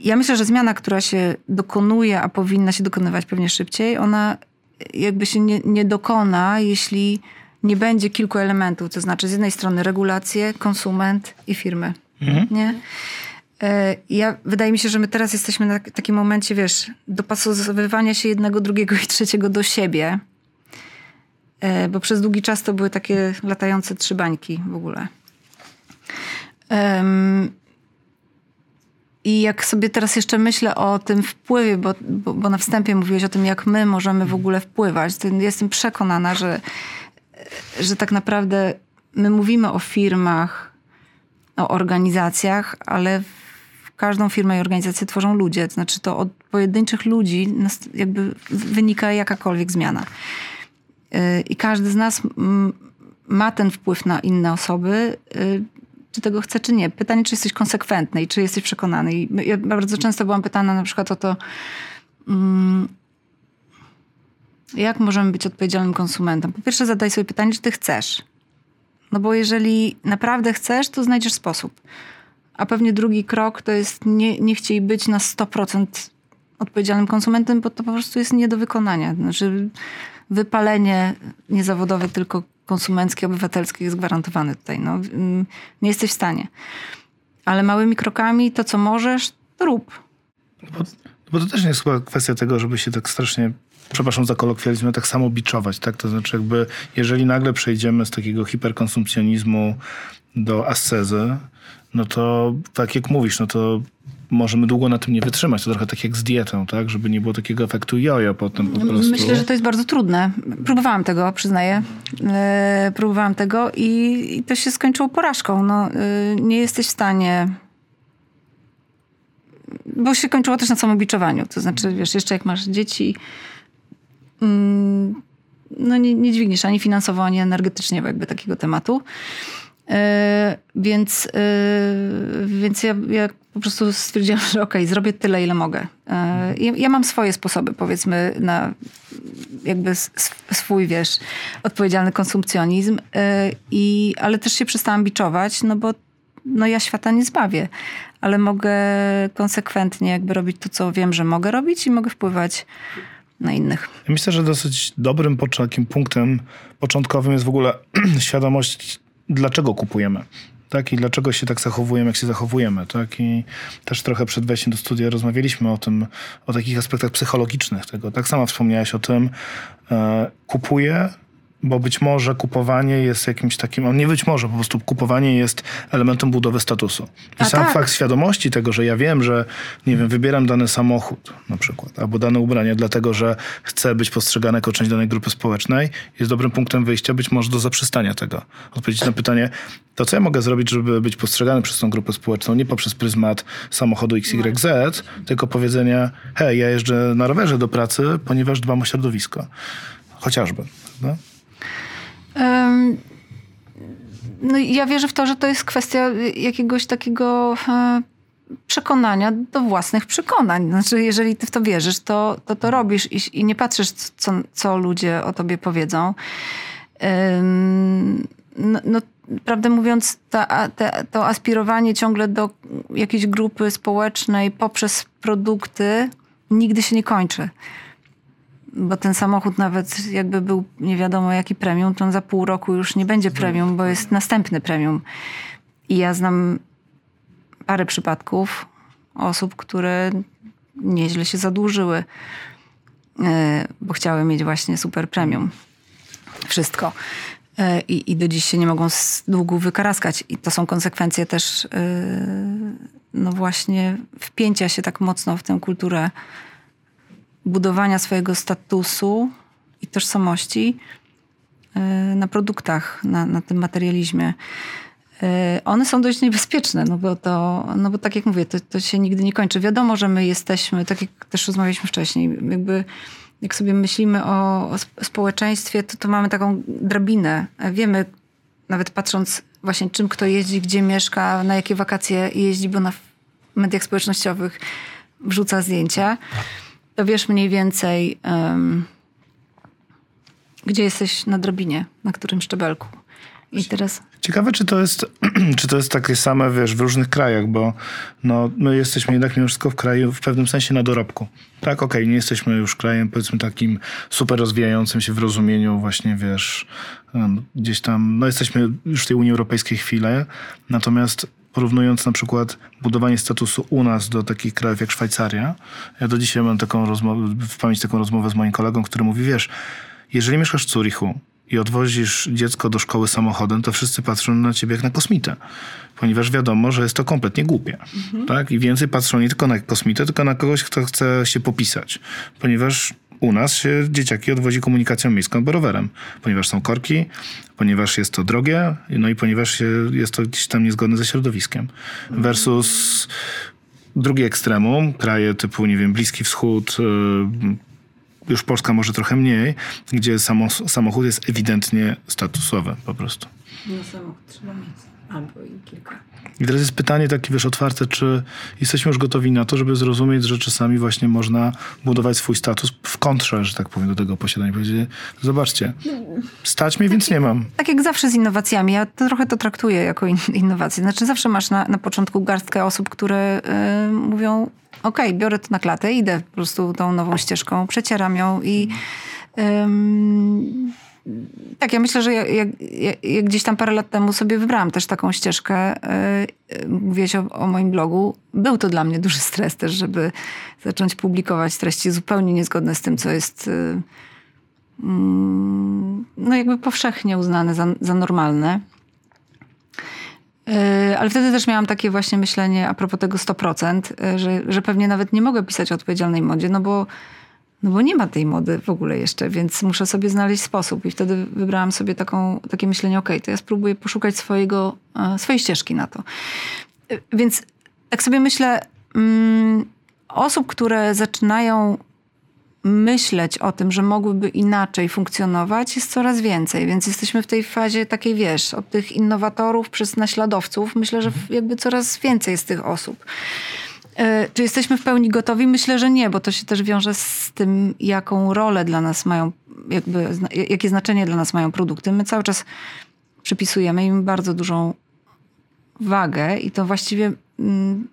ja myślę, że zmiana, która się dokonuje, a powinna się dokonywać pewnie szybciej, ona jakby się nie, nie dokona, jeśli nie będzie kilku elementów. To znaczy z jednej strony regulacje, konsument i firmy. Mhm. Nie? E, ja, wydaje mi się, że my teraz jesteśmy na takim momencie, wiesz, dopasowywania się jednego, drugiego i trzeciego do siebie. E, bo przez długi czas to były takie latające trzy bańki w ogóle. I jak sobie teraz jeszcze myślę o tym wpływie, bo, bo, bo, na wstępie mówiłeś o tym, jak my możemy w ogóle wpływać, to jestem przekonana, że, że tak naprawdę my mówimy o firmach, o organizacjach, ale każdą firmę i organizację tworzą ludzie. To znaczy to od pojedynczych ludzi jakby wynika jakakolwiek zmiana. Y, I każdy z nas ma ten wpływ na inne osoby, y, czy tego chce, czy nie. Pytanie, czy jesteś konsekwentny i czy jesteś przekonany. I ja bardzo często byłam pytana na przykład o to, jak możemy być odpowiedzialnym konsumentem. Po pierwsze zadaj sobie pytanie, czy ty chcesz. No bo jeżeli naprawdę chcesz, to znajdziesz sposób. A pewnie drugi krok to jest nie, nie chciej być na 100% odpowiedzialnym konsumentem, bo to po prostu jest nie do wykonania. Znaczy wypalenie niezawodowe, tylko konsumenckie, obywatelskie jest gwarantowane tutaj. No, mm, nie jesteś w stanie. Ale małymi krokami to, co możesz, to rób. Bo, bo to też nie jest chyba kwestia tego, żeby się tak strasznie przepraszam za kolokwializm, tak samo biczować, tak? To znaczy jakby, jeżeli nagle przejdziemy z takiego hiperkonsumpcjonizmu do ascezy, no to tak jak mówisz, no to możemy długo na tym nie wytrzymać. To trochę tak jak z dietą, tak? Żeby nie było takiego efektu jojo potem po prostu. Myślę, że to jest bardzo trudne. Próbowałam tego, przyznaję. E, próbowałam tego i, i, to się skończyło porażką. No, e, nie jesteś w stanie bo się kończyło też na samobiczowaniu. To znaczy, wiesz, jeszcze jak masz dzieci, no nie, nie dźwigniesz ani finansowo, ani energetycznie jakby takiego tematu. Yy, więc, yy, więc ja, ja, po prostu stwierdziłam, że okej, okay, zrobię tyle, ile mogę. Yy, ja, ja, mam swoje sposoby, powiedzmy, na jakby swój, wiesz, odpowiedzialny konsumpcjonizm, i, ale też się przestałam biczować, no bo no ja świata nie zbawię, ale mogę konsekwentnie jakby robić to, co wiem, że mogę robić i mogę wpływać na innych. Myślę, że dosyć dobrym takim punktem początkowym jest w ogóle <clears throat> świadomość, dlaczego kupujemy. tak? I dlaczego się tak zachowujemy, jak się zachowujemy, tak? I też trochę przed wejściem do studia rozmawialiśmy o tym, o takich aspektach psychologicznych tego. Tak samo wspomniałeś o tym, e, kupuję bo być może kupowanie jest jakimś takim, nie być może, po prostu kupowanie jest elementem budowy statusu. I A sam tak. fakt świadomości tego, że ja wiem, że nie wiem, wybieram dany samochód na przykład, albo dane ubranie, dlatego że chcę być postrzegany jako część danej grupy społecznej, jest dobrym punktem wyjścia być może do zaprzestania tego. Odpowiedzieć na pytanie, to co ja mogę zrobić, żeby być postrzegany przez tą grupę społeczną, nie poprzez pryzmat samochodu XYZ, tylko powiedzenia, hej, ja jeżdżę na rowerze do pracy, ponieważ dbam o środowisko. Chociażby. No? No ja wierzę w to, że to jest kwestia jakiegoś takiego e, przekonania do własnych przekonań. Znaczy, jeżeli ty w to wierzysz, to to, to robisz i, i nie patrzysz, co, co ludzie o tobie powiedzą. No, no, prawdę mówiąc, ta, te, to aspirowanie ciągle do jakiejś grupy społecznej poprzez produkty nigdy się nie kończy bo ten samochód nawet jakby był nie wiadomo jaki premium, to on za pół roku już nie będzie premium, bo jest następny premium. I ja znam parę przypadków osób, które nieźle się zadłużyły, e, bo chciały mieć właśnie super premium. Wszystko. E, I, I do dziś się nie mogą z długu wykaraskać. I to są konsekwencje też, e, no właśnie, wpięcia się tak mocno w tę kulturę budowania swojego statusu i tożsamości y, na produktach, na, na tym materializmie. Y, One są dość niebezpieczne, no bo to, no bo tak jak mówię, to, to się nigdy nie kończy. Wiadomo, że my jesteśmy, tak jak też rozmawialiśmy wcześniej, jakby jak sobie myślimy o, o sp- społeczeństwie, to, to mamy taką drabinę. Wiemy, nawet patrząc właśnie czym kto jeździ, gdzie mieszka, na jakie wakacje jeździ, bo na mediach społecznościowych wrzuca zdjęcia to wiesz mniej więcej, em, gdzie jesteś na drobinie, na którym szczebelku. I teraz Ciekawe, czy to jest, <clears throat> czy to jest takie same, wiesz, w różnych krajach, bo no, my jesteśmy jednak mimo wszystko w kraju w pewnym sensie na dorobku. Tak, okej, nie jesteśmy już krajem, powiedzmy, takim super rozwijającym się w rozumieniu właśnie, wiesz, gdzieś tam, no jesteśmy już w tej Unii Europejskiej chwilę, natomiast porównując na przykład budowanie statusu u nas do takich krajów jak Szwajcaria, ja do dzisiaj mam taką rozmowę, w pamięci taką rozmowę z moim kolegą, który mówi, wiesz, jeżeli mieszkasz w Zurichu i odwozisz dziecko do szkoły samochodem, to wszyscy patrzą na ciebie jak na kosmitę. Ponieważ wiadomo, że jest to kompletnie głupie. Tak? I więcej patrzą nie tylko na kosmitę, tylko na kogoś, kto chce się popisać. Ponieważ u nas się dzieciaki odwozi komunikacją miejską albo rowerem. Ponieważ są korki, ponieważ jest to drogie, no i ponieważ jest to gdzieś tam niezgodne ze środowiskiem. Versus drugie ekstremum, kraje typu, nie wiem, Bliski Wschód, yy, już Polska może trochę mniej, gdzie samo, samochód jest ewidentnie statusowy po prostu. no samochód trzeba mieć. Albo i kilka. I teraz jest pytanie takie, wiesz, otwarte, czy jesteśmy już gotowi na to, żeby zrozumieć, że czasami właśnie można budować swój status w kontrze, że tak powiem, do tego posiadania. Powiedzieć, zobaczcie, stać mnie, więc nie mam. Tak jak zawsze z innowacjami, ja to trochę to traktuję jako in, innowacje. Znaczy zawsze masz na, na początku garstkę osób, które y, mówią, okej, biorę to na klatę, idę po prostu tą nową ścieżką, przecieram ją i ym, tak, ja myślę, że jak, jak, jak gdzieś tam parę lat temu sobie wybrałam też taką ścieżkę, yy, mówiłeś o, o moim blogu, był to dla mnie duży stres też, żeby zacząć publikować treści zupełnie niezgodne z tym, co jest yy, mm, no jakby powszechnie uznane za, za normalne. Yy, Ale wtedy też miałam takie właśnie myślenie a propos tego 100%, yy, że, że pewnie nawet nie mogę pisać o odpowiedzialnej modzie, no bo, no bo nie ma tej mody w ogóle jeszcze, więc muszę sobie znaleźć sposób. I wtedy wybrałam sobie taką, takie myślenie, okej, to ja spróbuję poszukać swojego, e, swojej ścieżki na to. Yy, Więc tak sobie myślę, mm, osób, które zaczynają myśleć o tym, że mogłyby inaczej funkcjonować, jest coraz więcej. Więc jesteśmy w tej fazie takiej, wiesz, od tych innowatorów przez naśladowców. Myślę, że jakby coraz więcej jest tych osób. E, Czy jesteśmy w pełni gotowi? Myślę, że nie, bo to się też wiąże z tym, jaką rolę dla nas mają, jakby, jakie znaczenie dla nas mają produkty. My cały czas przypisujemy im bardzo dużą wagę i to właściwie mm,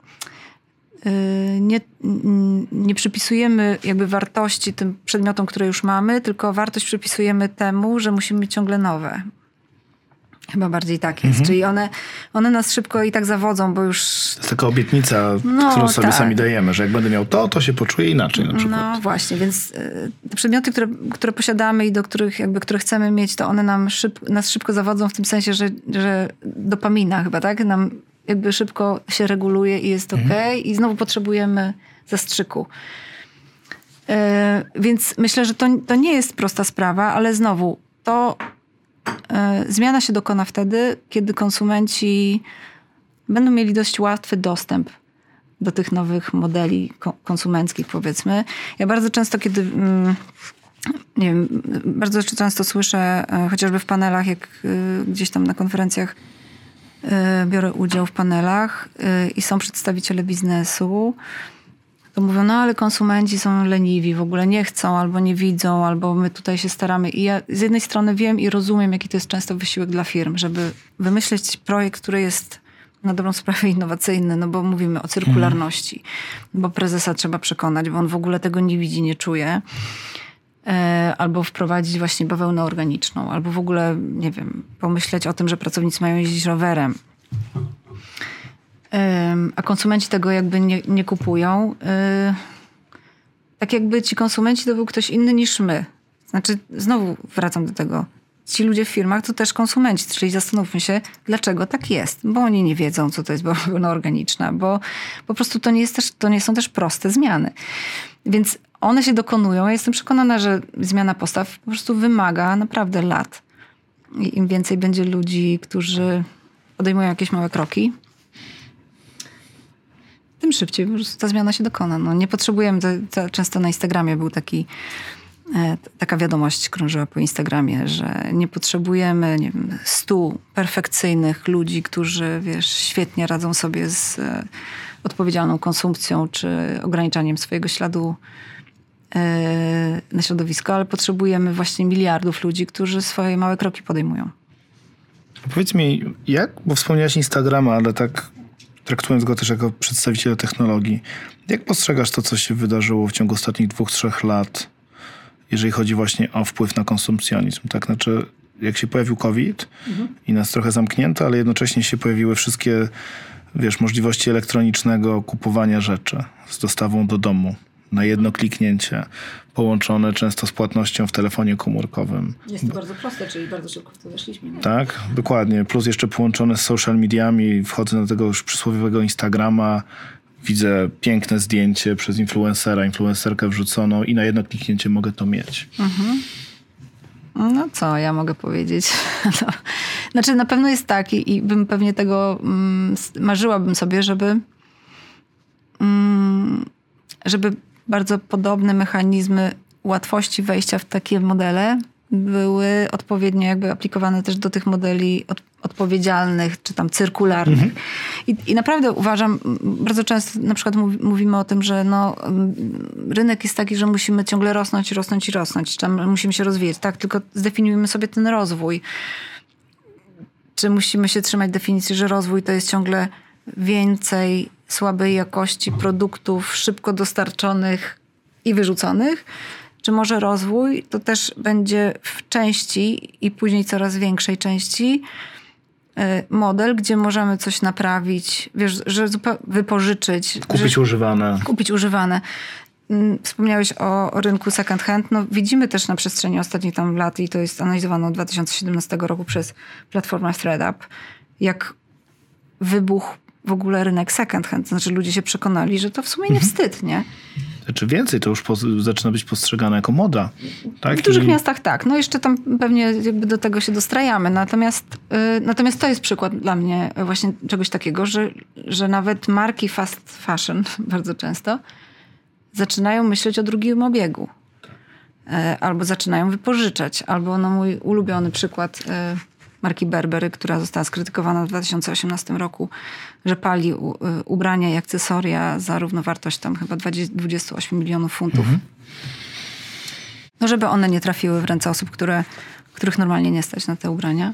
y, nie, mm, nie przypisujemy jakby wartości tym przedmiotom, które już mamy, tylko wartość przypisujemy temu, że musimy mieć ciągle nowe. Chyba bardziej tak jest. Czyli one, one nas szybko i tak zawodzą, bo już... To jest taka obietnica, No, którą sobie tak. sami dajemy, że jak będę miał to, to się poczuję inaczej na przykład. No właśnie, więc y, te przedmioty, które, które posiadamy i do których jakby, które chcemy mieć, to one nam szyb, nas szybko zawodzą w tym sensie, że, że dopamina chyba, tak? Nam jakby szybko się reguluje i jest ok i znowu potrzebujemy zastrzyku. Y, więc myślę, że to, to nie jest prosta sprawa, ale znowu to zmiana się dokona wtedy, kiedy konsumenci będą mieli dość łatwy dostęp do tych nowych modeli ko- konsumenckich, powiedzmy. Ja bardzo często, kiedy. mm, Nie wiem, bardzo często słyszę, e, chociażby w panelach, jak e, gdzieś tam na konferencjach e, biorę udział w panelach e, i są przedstawiciele biznesu, to mówią, no ale konsumenci są leniwi, w ogóle nie chcą, albo nie widzą, albo my tutaj się staramy. I ja z jednej strony wiem i rozumiem, jaki to jest często wysiłek dla firm, żeby wymyśleć projekt, który jest na dobrą sprawę innowacyjny, no bo mówimy o cyrkularności, bo prezesa trzeba przekonać, bo on w ogóle tego nie widzi, nie czuje. E, Albo wprowadzić właśnie bawełnę organiczną, albo w ogóle, nie wiem, pomyśleć o tym, że pracownicy mają jeździć rowerem. A konsumenci tego jakby nie, nie kupują. Yy, tak jakby ci konsumenci to był ktoś inny niż my. Znaczy, znowu wracam do tego. Ci ludzie w firmach to też konsumenci, czyli zastanówmy się, dlaczego tak jest. Bo oni nie wiedzą, co to jest bawełna <laughs> organiczna, bo po prostu to nie, jest też, to nie są też proste zmiany. Więc one się dokonują. Ja jestem przekonana, że zmiana postaw po prostu wymaga naprawdę lat. I im więcej będzie ludzi, którzy podejmują jakieś małe kroki, tym szybciej po prostu ta zmiana się dokona. No, nie potrzebujemy, to, to często na Instagramie był taki, e, taka wiadomość krążyła po Instagramie, że nie potrzebujemy nie wiem, stu perfekcyjnych ludzi, którzy wiesz, świetnie radzą sobie z e, odpowiedzialną konsumpcją czy ograniczaniem swojego śladu e, na środowisko, ale potrzebujemy właśnie miliardów ludzi, którzy swoje małe kroki podejmują. Powiedz mi, jak, bo wspomniałeś Instagrama, ale tak traktując go też jako przedstawiciela technologii, jak postrzegasz to, co się wydarzyło w ciągu ostatnich dwóch, trzech lat, jeżeli chodzi właśnie o wpływ na konsumpcjonizm? Tak, znaczy, jak się pojawił COVID i nas trochę zamknięto, ale jednocześnie się pojawiły wszystkie, wiesz, możliwości elektronicznego kupowania rzeczy z dostawą do domu na jedno kliknięcie, połączone często z płatnością w telefonie komórkowym. Jest to bardzo proste, czyli bardzo szybko w to weszliśmy. Tak, dokładnie. Plus jeszcze połączone z social mediami. Wchodzę na tego już przysłowiowego Instagrama, widzę piękne zdjęcie przez influencera, influencerkę wrzuconą i na jedno kliknięcie mogę to mieć. No co ja mogę powiedzieć? <laughs> No. Znaczy na pewno jest tak i, i bym pewnie tego mm, marzyłabym sobie, żeby mm, żeby bardzo podobne mechanizmy łatwości wejścia w takie modele były odpowiednio jakby aplikowane też do tych modeli od, odpowiedzialnych czy tam cyrkularnych. I, I naprawdę uważam, bardzo często na przykład mów, mówimy o tym, że no, rynek jest taki, że musimy ciągle rosnąć, rosnąć i rosnąć, tam musimy się rozwijać, tak? Tylko zdefiniujmy sobie ten rozwój. Czy musimy się trzymać definicji, że rozwój to jest ciągle więcej słabej jakości produktów szybko dostarczonych i wyrzuconych? Czy może rozwój to też będzie w części i później coraz większej części y, model, gdzie możemy coś naprawić, wiesz, że wypożyczyć, Kupić że, używane. kupić używane. Mm, Wspomniałeś o, rynku second hand. No, widzimy też na przestrzeni ostatnich tam lat i to jest analizowane od 2017 roku przez platformę ThreadUp, jak wybuchł w ogóle rynek second hand. Znaczy ludzie się przekonali, że to w sumie nie wstyd, nie? Znaczy więcej, to już zaczyna być postrzegane jako moda. Tak? W dużych miastach tak. No jeszcze tam pewnie jakby do tego się dostrajamy. Natomiast, y, natomiast to jest przykład dla mnie właśnie czegoś takiego, że, że nawet marki fast fashion <laughs> bardzo często zaczynają myśleć o drugim obiegu. E, Albo zaczynają wypożyczać. Albo no mój ulubiony przykład e, marki Berbery, która została skrytykowana w 2018 roku, że pali u- y, ubrania i akcesoria za równowartość tam chyba 20, 28 milionów funtów. No żeby one nie trafiły w ręce osób, które, których normalnie nie stać na te ubrania.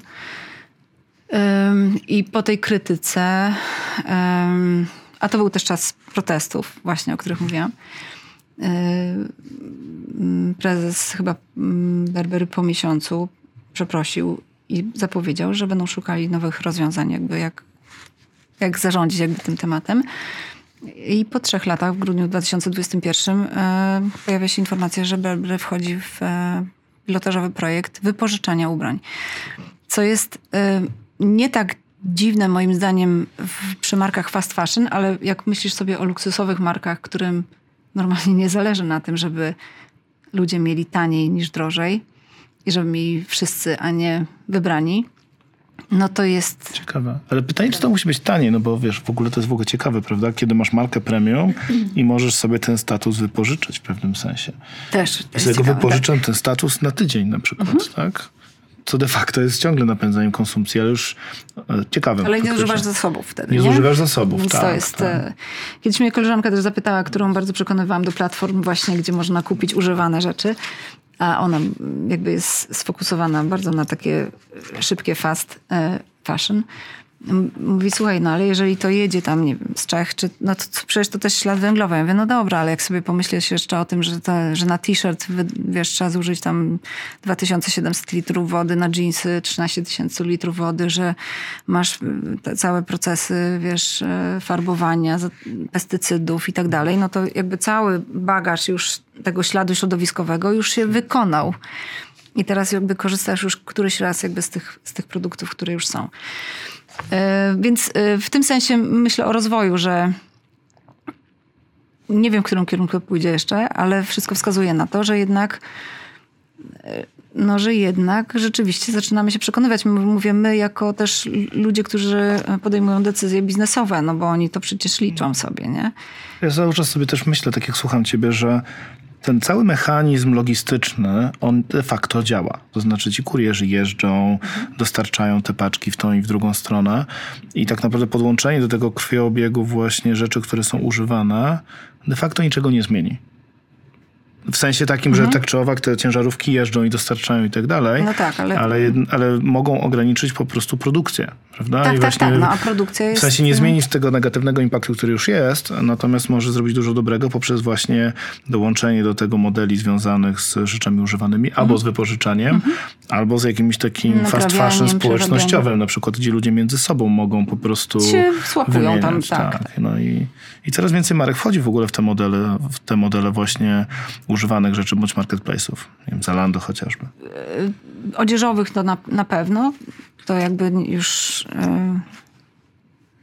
I po tej krytyce, a to był też czas protestów właśnie, o których mówiłam, ym, prezes chyba ym, Berbery po miesiącu przeprosił i zapowiedział, że będą szukali nowych rozwiązań, jakby jak, jak zarządzić jakby tym tematem. I po trzech latach, w grudniu 2021, e, pojawia się informacja, że Burberry wchodzi w e, pilotażowy projekt wypożyczania ubrań. Co jest e, nie tak dziwne moim zdaniem w, przy markach fast fashion, ale jak myślisz sobie o luksusowych markach, którym normalnie nie zależy na tym, żeby ludzie mieli taniej niż drożej i żeby mieli wszyscy, a nie wybrani, no to jest... Ciekawe. Ale pytanie, czy to musi być tanie, no bo wiesz, w ogóle to jest w ogóle ciekawe, prawda? Kiedy masz markę premium i możesz sobie ten status wypożyczyć w pewnym sensie. Też Ja sobie go wypożyczam ten status na tydzień na przykład, Mhm. tak? Co de facto jest ciągle napędzaniem konsumpcji, ale już e, ciekawe. Ale nie zużywasz zasobów wtedy, Nie nie? zużywasz zasobów, Więc to tak, jest... tak. e, Kiedyś mnie koleżanka też zapytała, którą bardzo przekonywałam do platform właśnie, gdzie można kupić używane rzeczy. A ona jakby jest sfokusowana bardzo na takie szybkie fast e, fashion. Mówi, słuchaj, no ale jeżeli to jedzie tam, nie wiem, z Czech, czy, no to, to przecież to też ślad węglowy. Ja mówię, no dobra, ale jak sobie pomyślisz jeszcze o tym, że, że na t-shirt, wiesz, trzeba zużyć tam 2700 litrów wody, na jeansy 13 tysięcy litrów wody, że masz y, te całe procesy, wiesz, e, farbowania, pestycydów i tak dalej, no to jakby cały bagaż już tego śladu środowiskowego już się wykonał. I teraz jakby korzystasz już któryś raz jakby z tych, z tych produktów, które już są. E, Więc e, w tym sensie myślę o rozwoju, że nie wiem, w którym kierunku pójdzie jeszcze, ale wszystko wskazuje na to, że jednak e, no, że jednak rzeczywiście zaczynamy się przekonywać. Mówię my jako też ludzie, którzy podejmują decyzje biznesowe, no bo oni to przecież liczą sobie, nie? Ja cały czas sobie też myślę, tak jak słucham ciebie, że ten cały mechanizm logistyczny, on de facto działa. To znaczy ci kurierzy jeżdżą, dostarczają te paczki w tą i w drugą stronę i tak naprawdę podłączenie do tego krwiobiegu właśnie rzeczy, które są używane, de facto niczego nie zmieni. W sensie takim, że tak czy owak te ciężarówki jeżdżą i dostarczają i tak dalej. No tak, ale- ale, ale mogą ograniczyć po prostu produkcję, prawda? Tak, I tak, tak. No, a produkcja jest... w sensie nie zmienić tego negatywnego impaktu, który już jest, natomiast może zrobić dużo dobrego poprzez właśnie dołączenie do tego modeli związanych z rzeczami używanymi, albo z wypożyczaniem, albo z jakimś takim fast fashion społecznościowym, na przykład, gdzie ludzie między sobą mogą po prostu Się swapują tam, wymieniać, tak, No i, I coraz więcej marek wchodzi w ogóle w te modele, w te modele właśnie używanych rzeczy, bądź marketplace'ów. Nie wiem, Zalando chociażby. odzieżowych to na, na pewno. To jakby już e,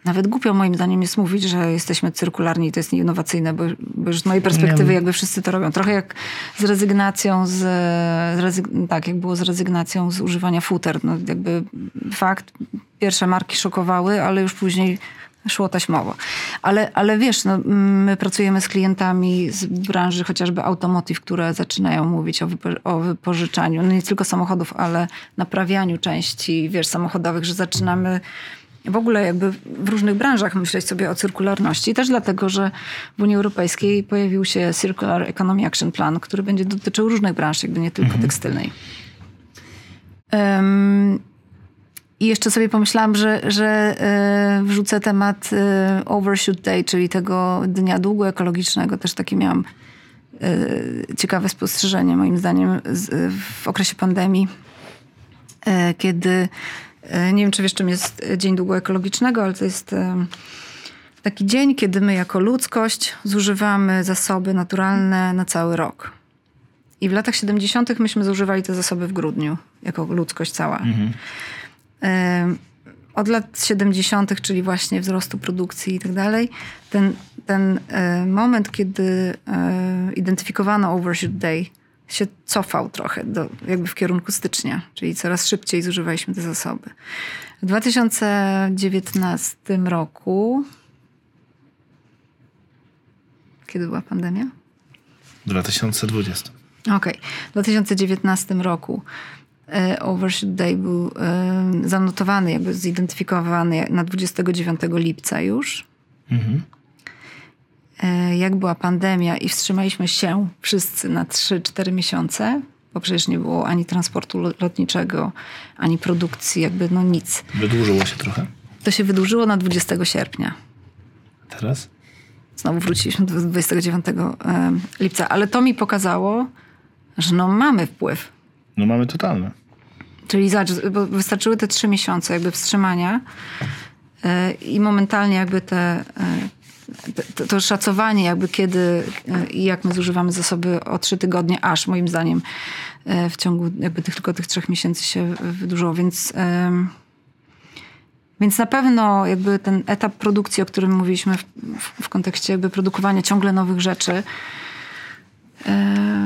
nawet głupio moim zdaniem jest mówić, że jesteśmy cyrkularni i to jest nieinnowacyjne, bo, bo już z mojej perspektywy jakby wszyscy to robią. Trochę jak z rezygnacją z, z rezyg- tak, jak było z rezygnacją z używania futer. No jakby fakt, pierwsze marki szokowały, ale już później szło taśmowo. Ale, ale wiesz, no, my pracujemy z klientami z branży chociażby automotive, które zaczynają mówić o, wypo, o wypożyczaniu, no nie tylko samochodów, ale naprawianiu części, wiesz, samochodowych, że zaczynamy w ogóle jakby w różnych branżach myśleć sobie o cyrkularności. Też dlatego, że w Unii Europejskiej pojawił się Circular Economy Action Plan, który będzie dotyczył różnych branż, jakby nie tylko tekstylnej. Em, i jeszcze sobie pomyślałam, że, że e, wrzucę temat e, Overshoot Day, czyli tego dnia długo ekologicznego. Też takie miałam e, ciekawe spostrzeżenie, moim zdaniem, z, w okresie pandemii, kiedy nie wiem, czy wiesz, czym jest Dzień Długo Ekologicznego, ale to jest taki dzień, kiedy my jako ludzkość zużywamy zasoby naturalne na cały rok. I w latach 70. myśmy zużywali te zasoby w grudniu, jako ludzkość cała. Em, Od lat 70., czyli właśnie wzrostu produkcji i tak dalej, ten, ten e, moment, kiedy e, identyfikowano Overshoot Day, się cofał trochę do, jakby w kierunku stycznia, czyli coraz szybciej zużywaliśmy te zasoby. W 2019 roku, kiedy była pandemia? 2020. Okej. W 2019 roku Overshoot Day był e, zanotowany, jakby zidentyfikowany na 29 lipca już. E, Jak była pandemia i wstrzymaliśmy się wszyscy na 3-4 miesiące, bo przecież nie było ani transportu lo- lotniczego, ani produkcji, jakby no nic. Wydłużyło się trochę. To się wydłużyło na 20 sierpnia. Teraz? Znowu wróciliśmy do 29 e, lipca, ale to mi pokazało, że no mamy wpływ. No mamy totalne. Czyli zobacz, wystarczyły te trzy miesiące jakby wstrzymania e, i momentalnie jakby te, e, to, to szacowanie jakby kiedy e, i jak my zużywamy zasoby o trzy tygodnie, aż moim zdaniem w ciągu jakby tych, tylko tych trzech miesięcy się wydłużyło, więc... więc na pewno jakby ten etap produkcji, o którym mówiliśmy w, w, w kontekście jakby produkowania ciągle nowych rzeczy,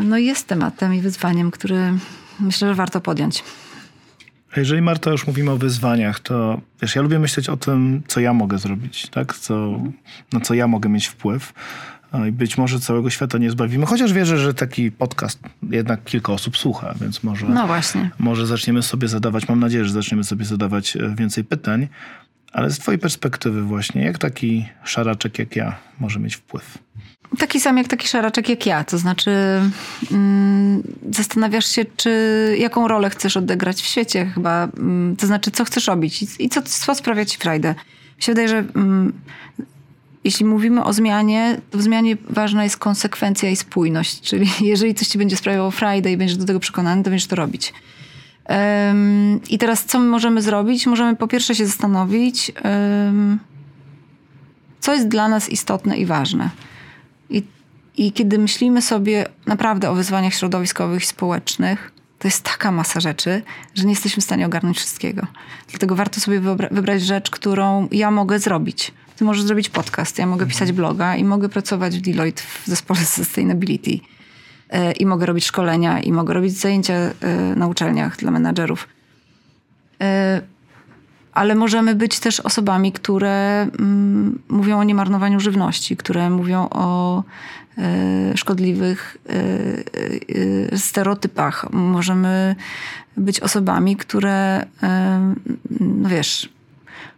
no jest tematem i wyzwaniem, który myślę, że warto podjąć. A jeżeli Marta już mówimy o wyzwaniach, to wiesz, ja lubię myśleć o tym, co ja mogę zrobić, tak? Co, na co ja mogę mieć wpływ. I być może całego świata nie zbawimy, chociaż wierzę, że taki podcast jednak kilka osób słucha, więc może, No właśnie. może zaczniemy sobie zadawać, mam nadzieję, że zaczniemy sobie zadawać e, więcej pytań, ale z twojej perspektywy właśnie, jak taki szaraczek jak ja może mieć wpływ? Taki sam jak taki szaraczek jak ja, to znaczy mm, zastanawiasz się, czy jaką rolę chcesz odegrać w świecie chyba, mm, to znaczy co chcesz robić i, i co, co sprawia ci frajdę. Mi się wydaje, że mm, jeśli mówimy o zmianie, to w zmianie ważna jest konsekwencja i spójność, czyli <laughs> jeżeli coś ci będzie sprawiało frajdę i będziesz do tego przekonany, to będziesz to robić. Em, I teraz co my możemy zrobić? Możemy po pierwsze się zastanowić, em, co jest dla nas istotne i ważne. I, I kiedy myślimy sobie naprawdę o wyzwaniach środowiskowych i społecznych, to jest taka masa rzeczy, że nie jesteśmy w stanie ogarnąć wszystkiego. Dlatego warto sobie wyobra- wybrać rzecz, którą ja mogę zrobić. Ty możesz zrobić podcast, ja mogę pisać bloga i mogę pracować w Deloitte w zespole <laughs> Sustainability. E, I mogę robić szkolenia, i mogę robić zajęcia e, na uczelniach dla menadżerów. E, ale możemy być też osobami, które mm, mówią o niemarnowaniu żywności, które mówią o e, szkodliwych e, e, stereotypach. Możemy być osobami, które, no wiesz,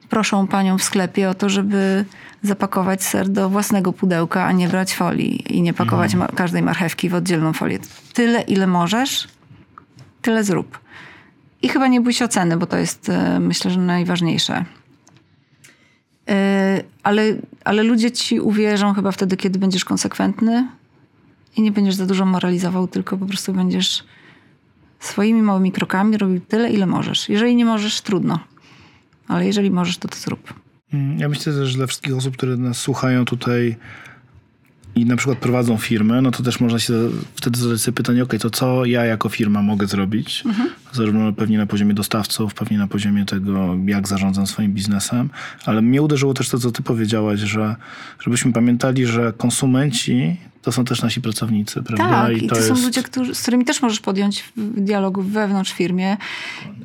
proszą panią w sklepie o to, żeby zapakować ser do własnego pudełka, a nie brać folii i nie pakować ma- każdej marchewki w oddzielną folię. Tyle, ile możesz, tyle zrób. I chyba nie bój się oceny, bo to jest e, myślę, że najważniejsze. E, Ale, ale ludzie ci uwierzą chyba wtedy, kiedy będziesz konsekwentny i nie będziesz za dużo moralizował, tylko po prostu będziesz swoimi małymi krokami robił tyle, ile możesz. Jeżeli nie możesz, trudno. Ale jeżeli możesz, to to zrób. Mm, Ja myślę też, że dla wszystkich osób, które nas słuchają tutaj i na przykład prowadzą firmę, no to też można się wtedy zadać sobie pytanie, ok, to co ja jako firma mogę zrobić? Zarówno pewnie na poziomie dostawców, pewnie na poziomie tego, jak zarządzam swoim biznesem, ale mnie uderzyło też to, co ty powiedziałaś, że żebyśmy pamiętali, że konsumenci to są też nasi pracownicy, prawda? Tak, i to, są ludzie, którzy, z którymi też możesz podjąć dialog wewnątrz firmie.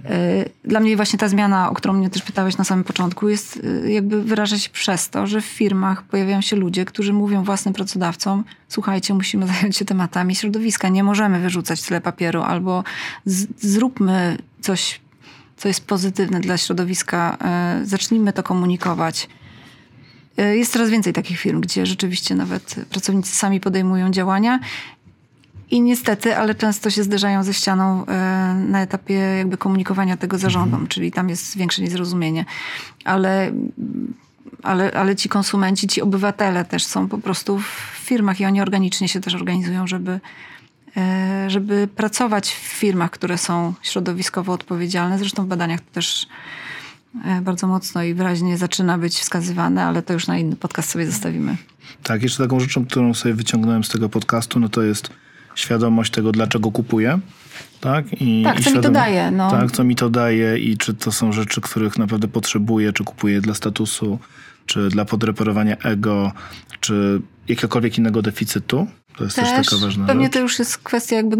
Y, Dla mnie właśnie ta zmiana, o którą mnie też pytałeś na samym początku, jest y, jakby wyraża się przez to, że w firmach pojawiają się ludzie, którzy mówią własnym pracodawcom, słuchajcie, musimy <laughs> zająć się tematami środowiska, nie możemy wyrzucać tyle papieru, albo z, zróbmy coś, co jest pozytywne dla środowiska, y, zacznijmy to komunikować. Y, Jest coraz więcej takich firm, gdzie rzeczywiście nawet pracownicy sami podejmują działania i niestety, ale często się zderzają ze ścianą y, na etapie jakby komunikowania tego zarządom, czyli tam jest większe niezrozumienie. Ale, ale, ale ci konsumenci, ci obywatele też są po prostu w firmach i oni organicznie się też organizują, żeby, żeby pracować w firmach, które są środowiskowo odpowiedzialne. Zresztą w badaniach to też e, bardzo mocno i wyraźnie zaczyna być wskazywane, ale to już na inny podcast sobie zostawimy. Tak, jeszcze taką rzeczą, którą sobie wyciągnąłem z tego podcastu, no to jest świadomość tego, dlaczego kupuję. Tak, I, Tak, i co mi to daje, no. Tak, co mi to daje i czy to są rzeczy, których naprawdę potrzebuję, czy kupuję dla statusu, czy dla podreperowania ego, czy jakiegokolwiek innego deficytu. To jest też, taka ważna pewnie rzecz. to już jest kwestia jakby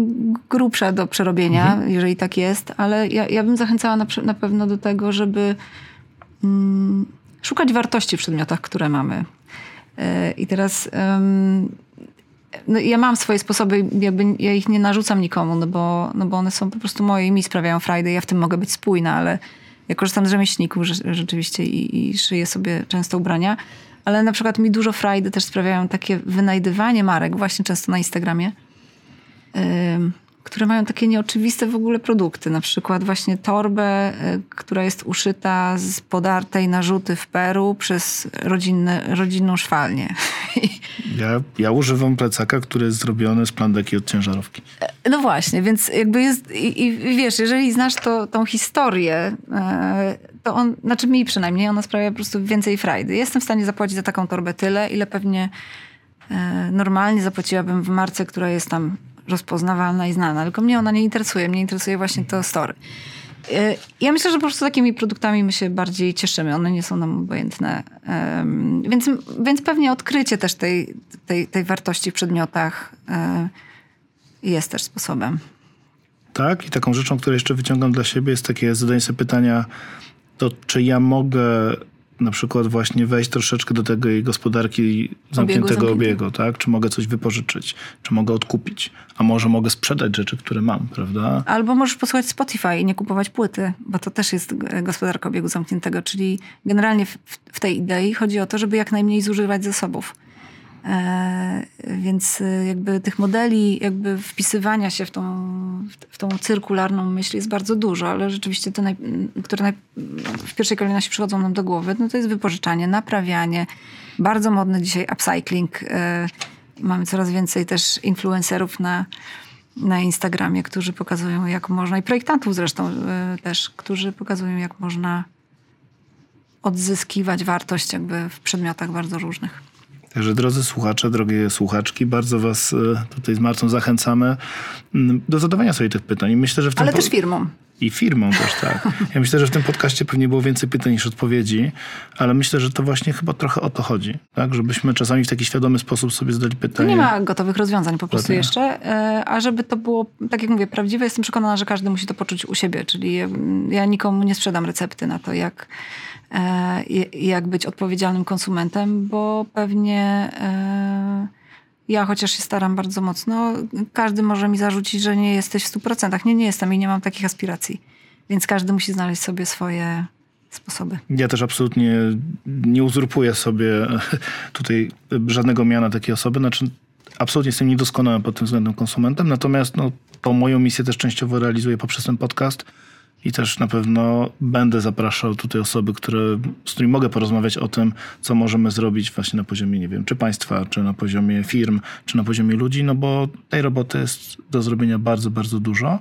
grubsza do przerobienia, Mhm. jeżeli tak jest, ale ja, ja bym zachęcała na, na pewno do tego, żeby mm, szukać wartości w przedmiotach, które mamy. Yy, I teraz ym, no ja mam swoje sposoby, jakby ja ich nie narzucam nikomu, no bo, no bo one są po prostu moje i mi sprawiają frajdę, ja w tym mogę być spójna, ale ja korzystam z rzemieślników rzeczywiście i, i szyję sobie często ubrania, ale na przykład mi dużo frajdy też sprawiają takie wynajdywanie marek, właśnie często na Instagramie, ym, które mają takie nieoczywiste w ogóle produkty. Na przykład właśnie torbę, y, która jest uszyta z podartej narzuty w Peru przez rodzinne, rodzinną szwalnię. <laughs> Ja, ja używam plecaka, który jest zrobiony z plandeki od ciężarówki. No właśnie, więc jakby jest, i, i wiesz, jeżeli znasz to, tą historię, e, to on, znaczy mi przynajmniej, ona sprawia po prostu więcej frajdy. Jestem w stanie zapłacić za taką torbę tyle, ile pewnie e, normalnie zapłaciłabym w marce, która jest tam rozpoznawalna i znana, tylko mnie ona nie interesuje, mnie interesuje właśnie to story. E, Ja myślę, że po prostu takimi produktami my się bardziej cieszymy. One nie są nam obojętne. Em, Więc, więc pewnie odkrycie też tej, tej, tej wartości w przedmiotach e, jest też sposobem. Tak, i taką rzeczą, którą jeszcze wyciągam dla siebie jest takie zadanie sobie pytania, to czy ja mogę na przykład właśnie wejść troszeczkę do tej gospodarki zamkniętego zamkniętego. obiegu, tak? Czy mogę coś wypożyczyć, czy mogę odkupić, a może mogę sprzedać rzeczy, które mam, prawda? Albo możesz posłuchać Spotify i nie kupować płyty, bo to też jest e, gospodarka obiegu zamkniętego. Czyli generalnie w, w tej idei chodzi o to, żeby jak najmniej zużywać zasobów. E, więc e, jakby tych modeli jakby wpisywania się w tą, w tą cyrkularną myśl jest bardzo dużo, ale rzeczywiście te, naj, które naj, w pierwszej kolejności przychodzą nam do głowy, no to jest wypożyczanie, naprawianie. Bardzo modny dzisiaj upcycling. E, mamy coraz więcej też influencerów na, na Instagramie, którzy pokazują jak można, i projektantów zresztą też, którzy pokazują jak można odzyskiwać wartość jakby w przedmiotach bardzo różnych. Także drodzy słuchacze, drogie słuchaczki, bardzo was e, tutaj z Martą zachęcamy mm, do zadawania sobie tych pytań. I myślę, że w tym Ale też firmom. I firmą też, tak. <laughs> Ja myślę, że w tym podcaście pewnie było więcej pytań niż odpowiedzi, ale myślę, że to właśnie chyba trochę o to chodzi, tak? Żebyśmy czasami w taki świadomy sposób sobie zadali Tu pytanie. nie ma gotowych rozwiązań po prostu jeszcze, e, a żeby to było, tak jak mówię, prawdziwe, jestem przekonana, że każdy musi to poczuć u siebie, czyli mm, ja nikomu nie sprzedam recepty na to, jak, jak być odpowiedzialnym konsumentem, bo pewnie e, ja chociaż się staram bardzo mocno, każdy może mi zarzucić, że nie jesteś w 100%. Nie, nie jestem i nie mam takich aspiracji. Więc każdy musi znaleźć sobie swoje sposoby. Ja też absolutnie nie uzurpuję sobie <laughs> tutaj żadnego miana takiej osoby. Znaczy, absolutnie jestem niedoskonałym pod tym względem konsumentem, natomiast no, tą moją misję też częściowo realizuję poprzez ten podcast i też na pewno będę zapraszał tutaj osoby, które, z którymi mogę porozmawiać o tym, co możemy zrobić właśnie na poziomie, nie wiem, czy państwa, czy na poziomie firm, czy na poziomie ludzi, no bo tej roboty jest do zrobienia bardzo, bardzo dużo.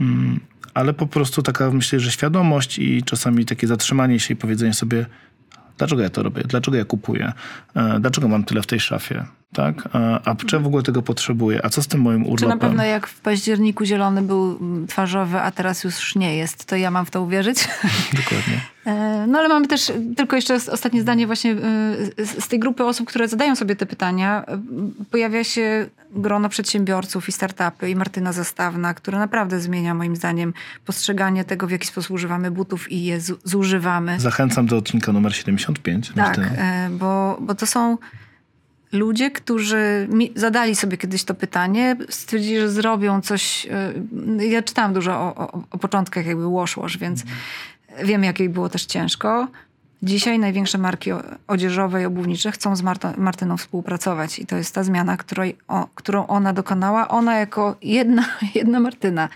Mm, ale po prostu taka, myślę, że świadomość i czasami takie zatrzymanie się i powiedzenie sobie, dlaczego ja to robię, dlaczego ja kupuję, e, dlaczego mam tyle w tej szafie, tak? E, A czy w ogóle tego potrzebuję? A co z tym moim urlopem? Czy na pewno jak w październiku zielony był mm, twarzowy, a teraz już nie jest, to ja mam w to uwierzyć? <laughs> Dokładnie. E, No ale mamy też, tylko jeszcze ostatnie zdanie właśnie e, z tej grupy osób, które zadają sobie te pytania, e, pojawia się grono przedsiębiorców i startupy i Martyna Zastawna, która naprawdę zmienia moim zdaniem postrzeganie tego, w jaki sposób używamy butów i je zu- zużywamy. Zachęcam do odcinka numer 75. Tak, Martyna. bo, bo to są ludzie, którzy zadali sobie kiedyś to pytanie, stwierdzili, że zrobią coś. e, Ja czytałam dużo o, o, o początkach jakby Wash Wash, więc wiem, jak jej było też ciężko. Dzisiaj największe marki odzieżowe i obuwnicze chcą z Martyną współpracować i to jest ta zmiana, której, o, którą ona dokonała. Ona jako jedna, <laughs> jedna Martyna.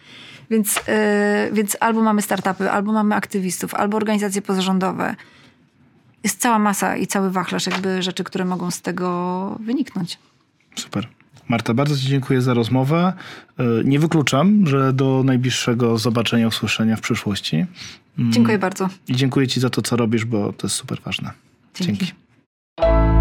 Więc, e, więc albo mamy startupy, albo mamy aktywistów, albo organizacje pozarządowe jest cała masa i cały wachlarz jakby rzeczy, które mogą z tego wyniknąć. Super. Marta, bardzo Ci dziękuję za rozmowę. E, Nie wykluczam, że do najbliższego zobaczenia, usłyszenia w przyszłości. Dziękuję bardzo. I dziękuję Ci za to, co robisz, bo to jest super ważne. Dzięki. Dzięki.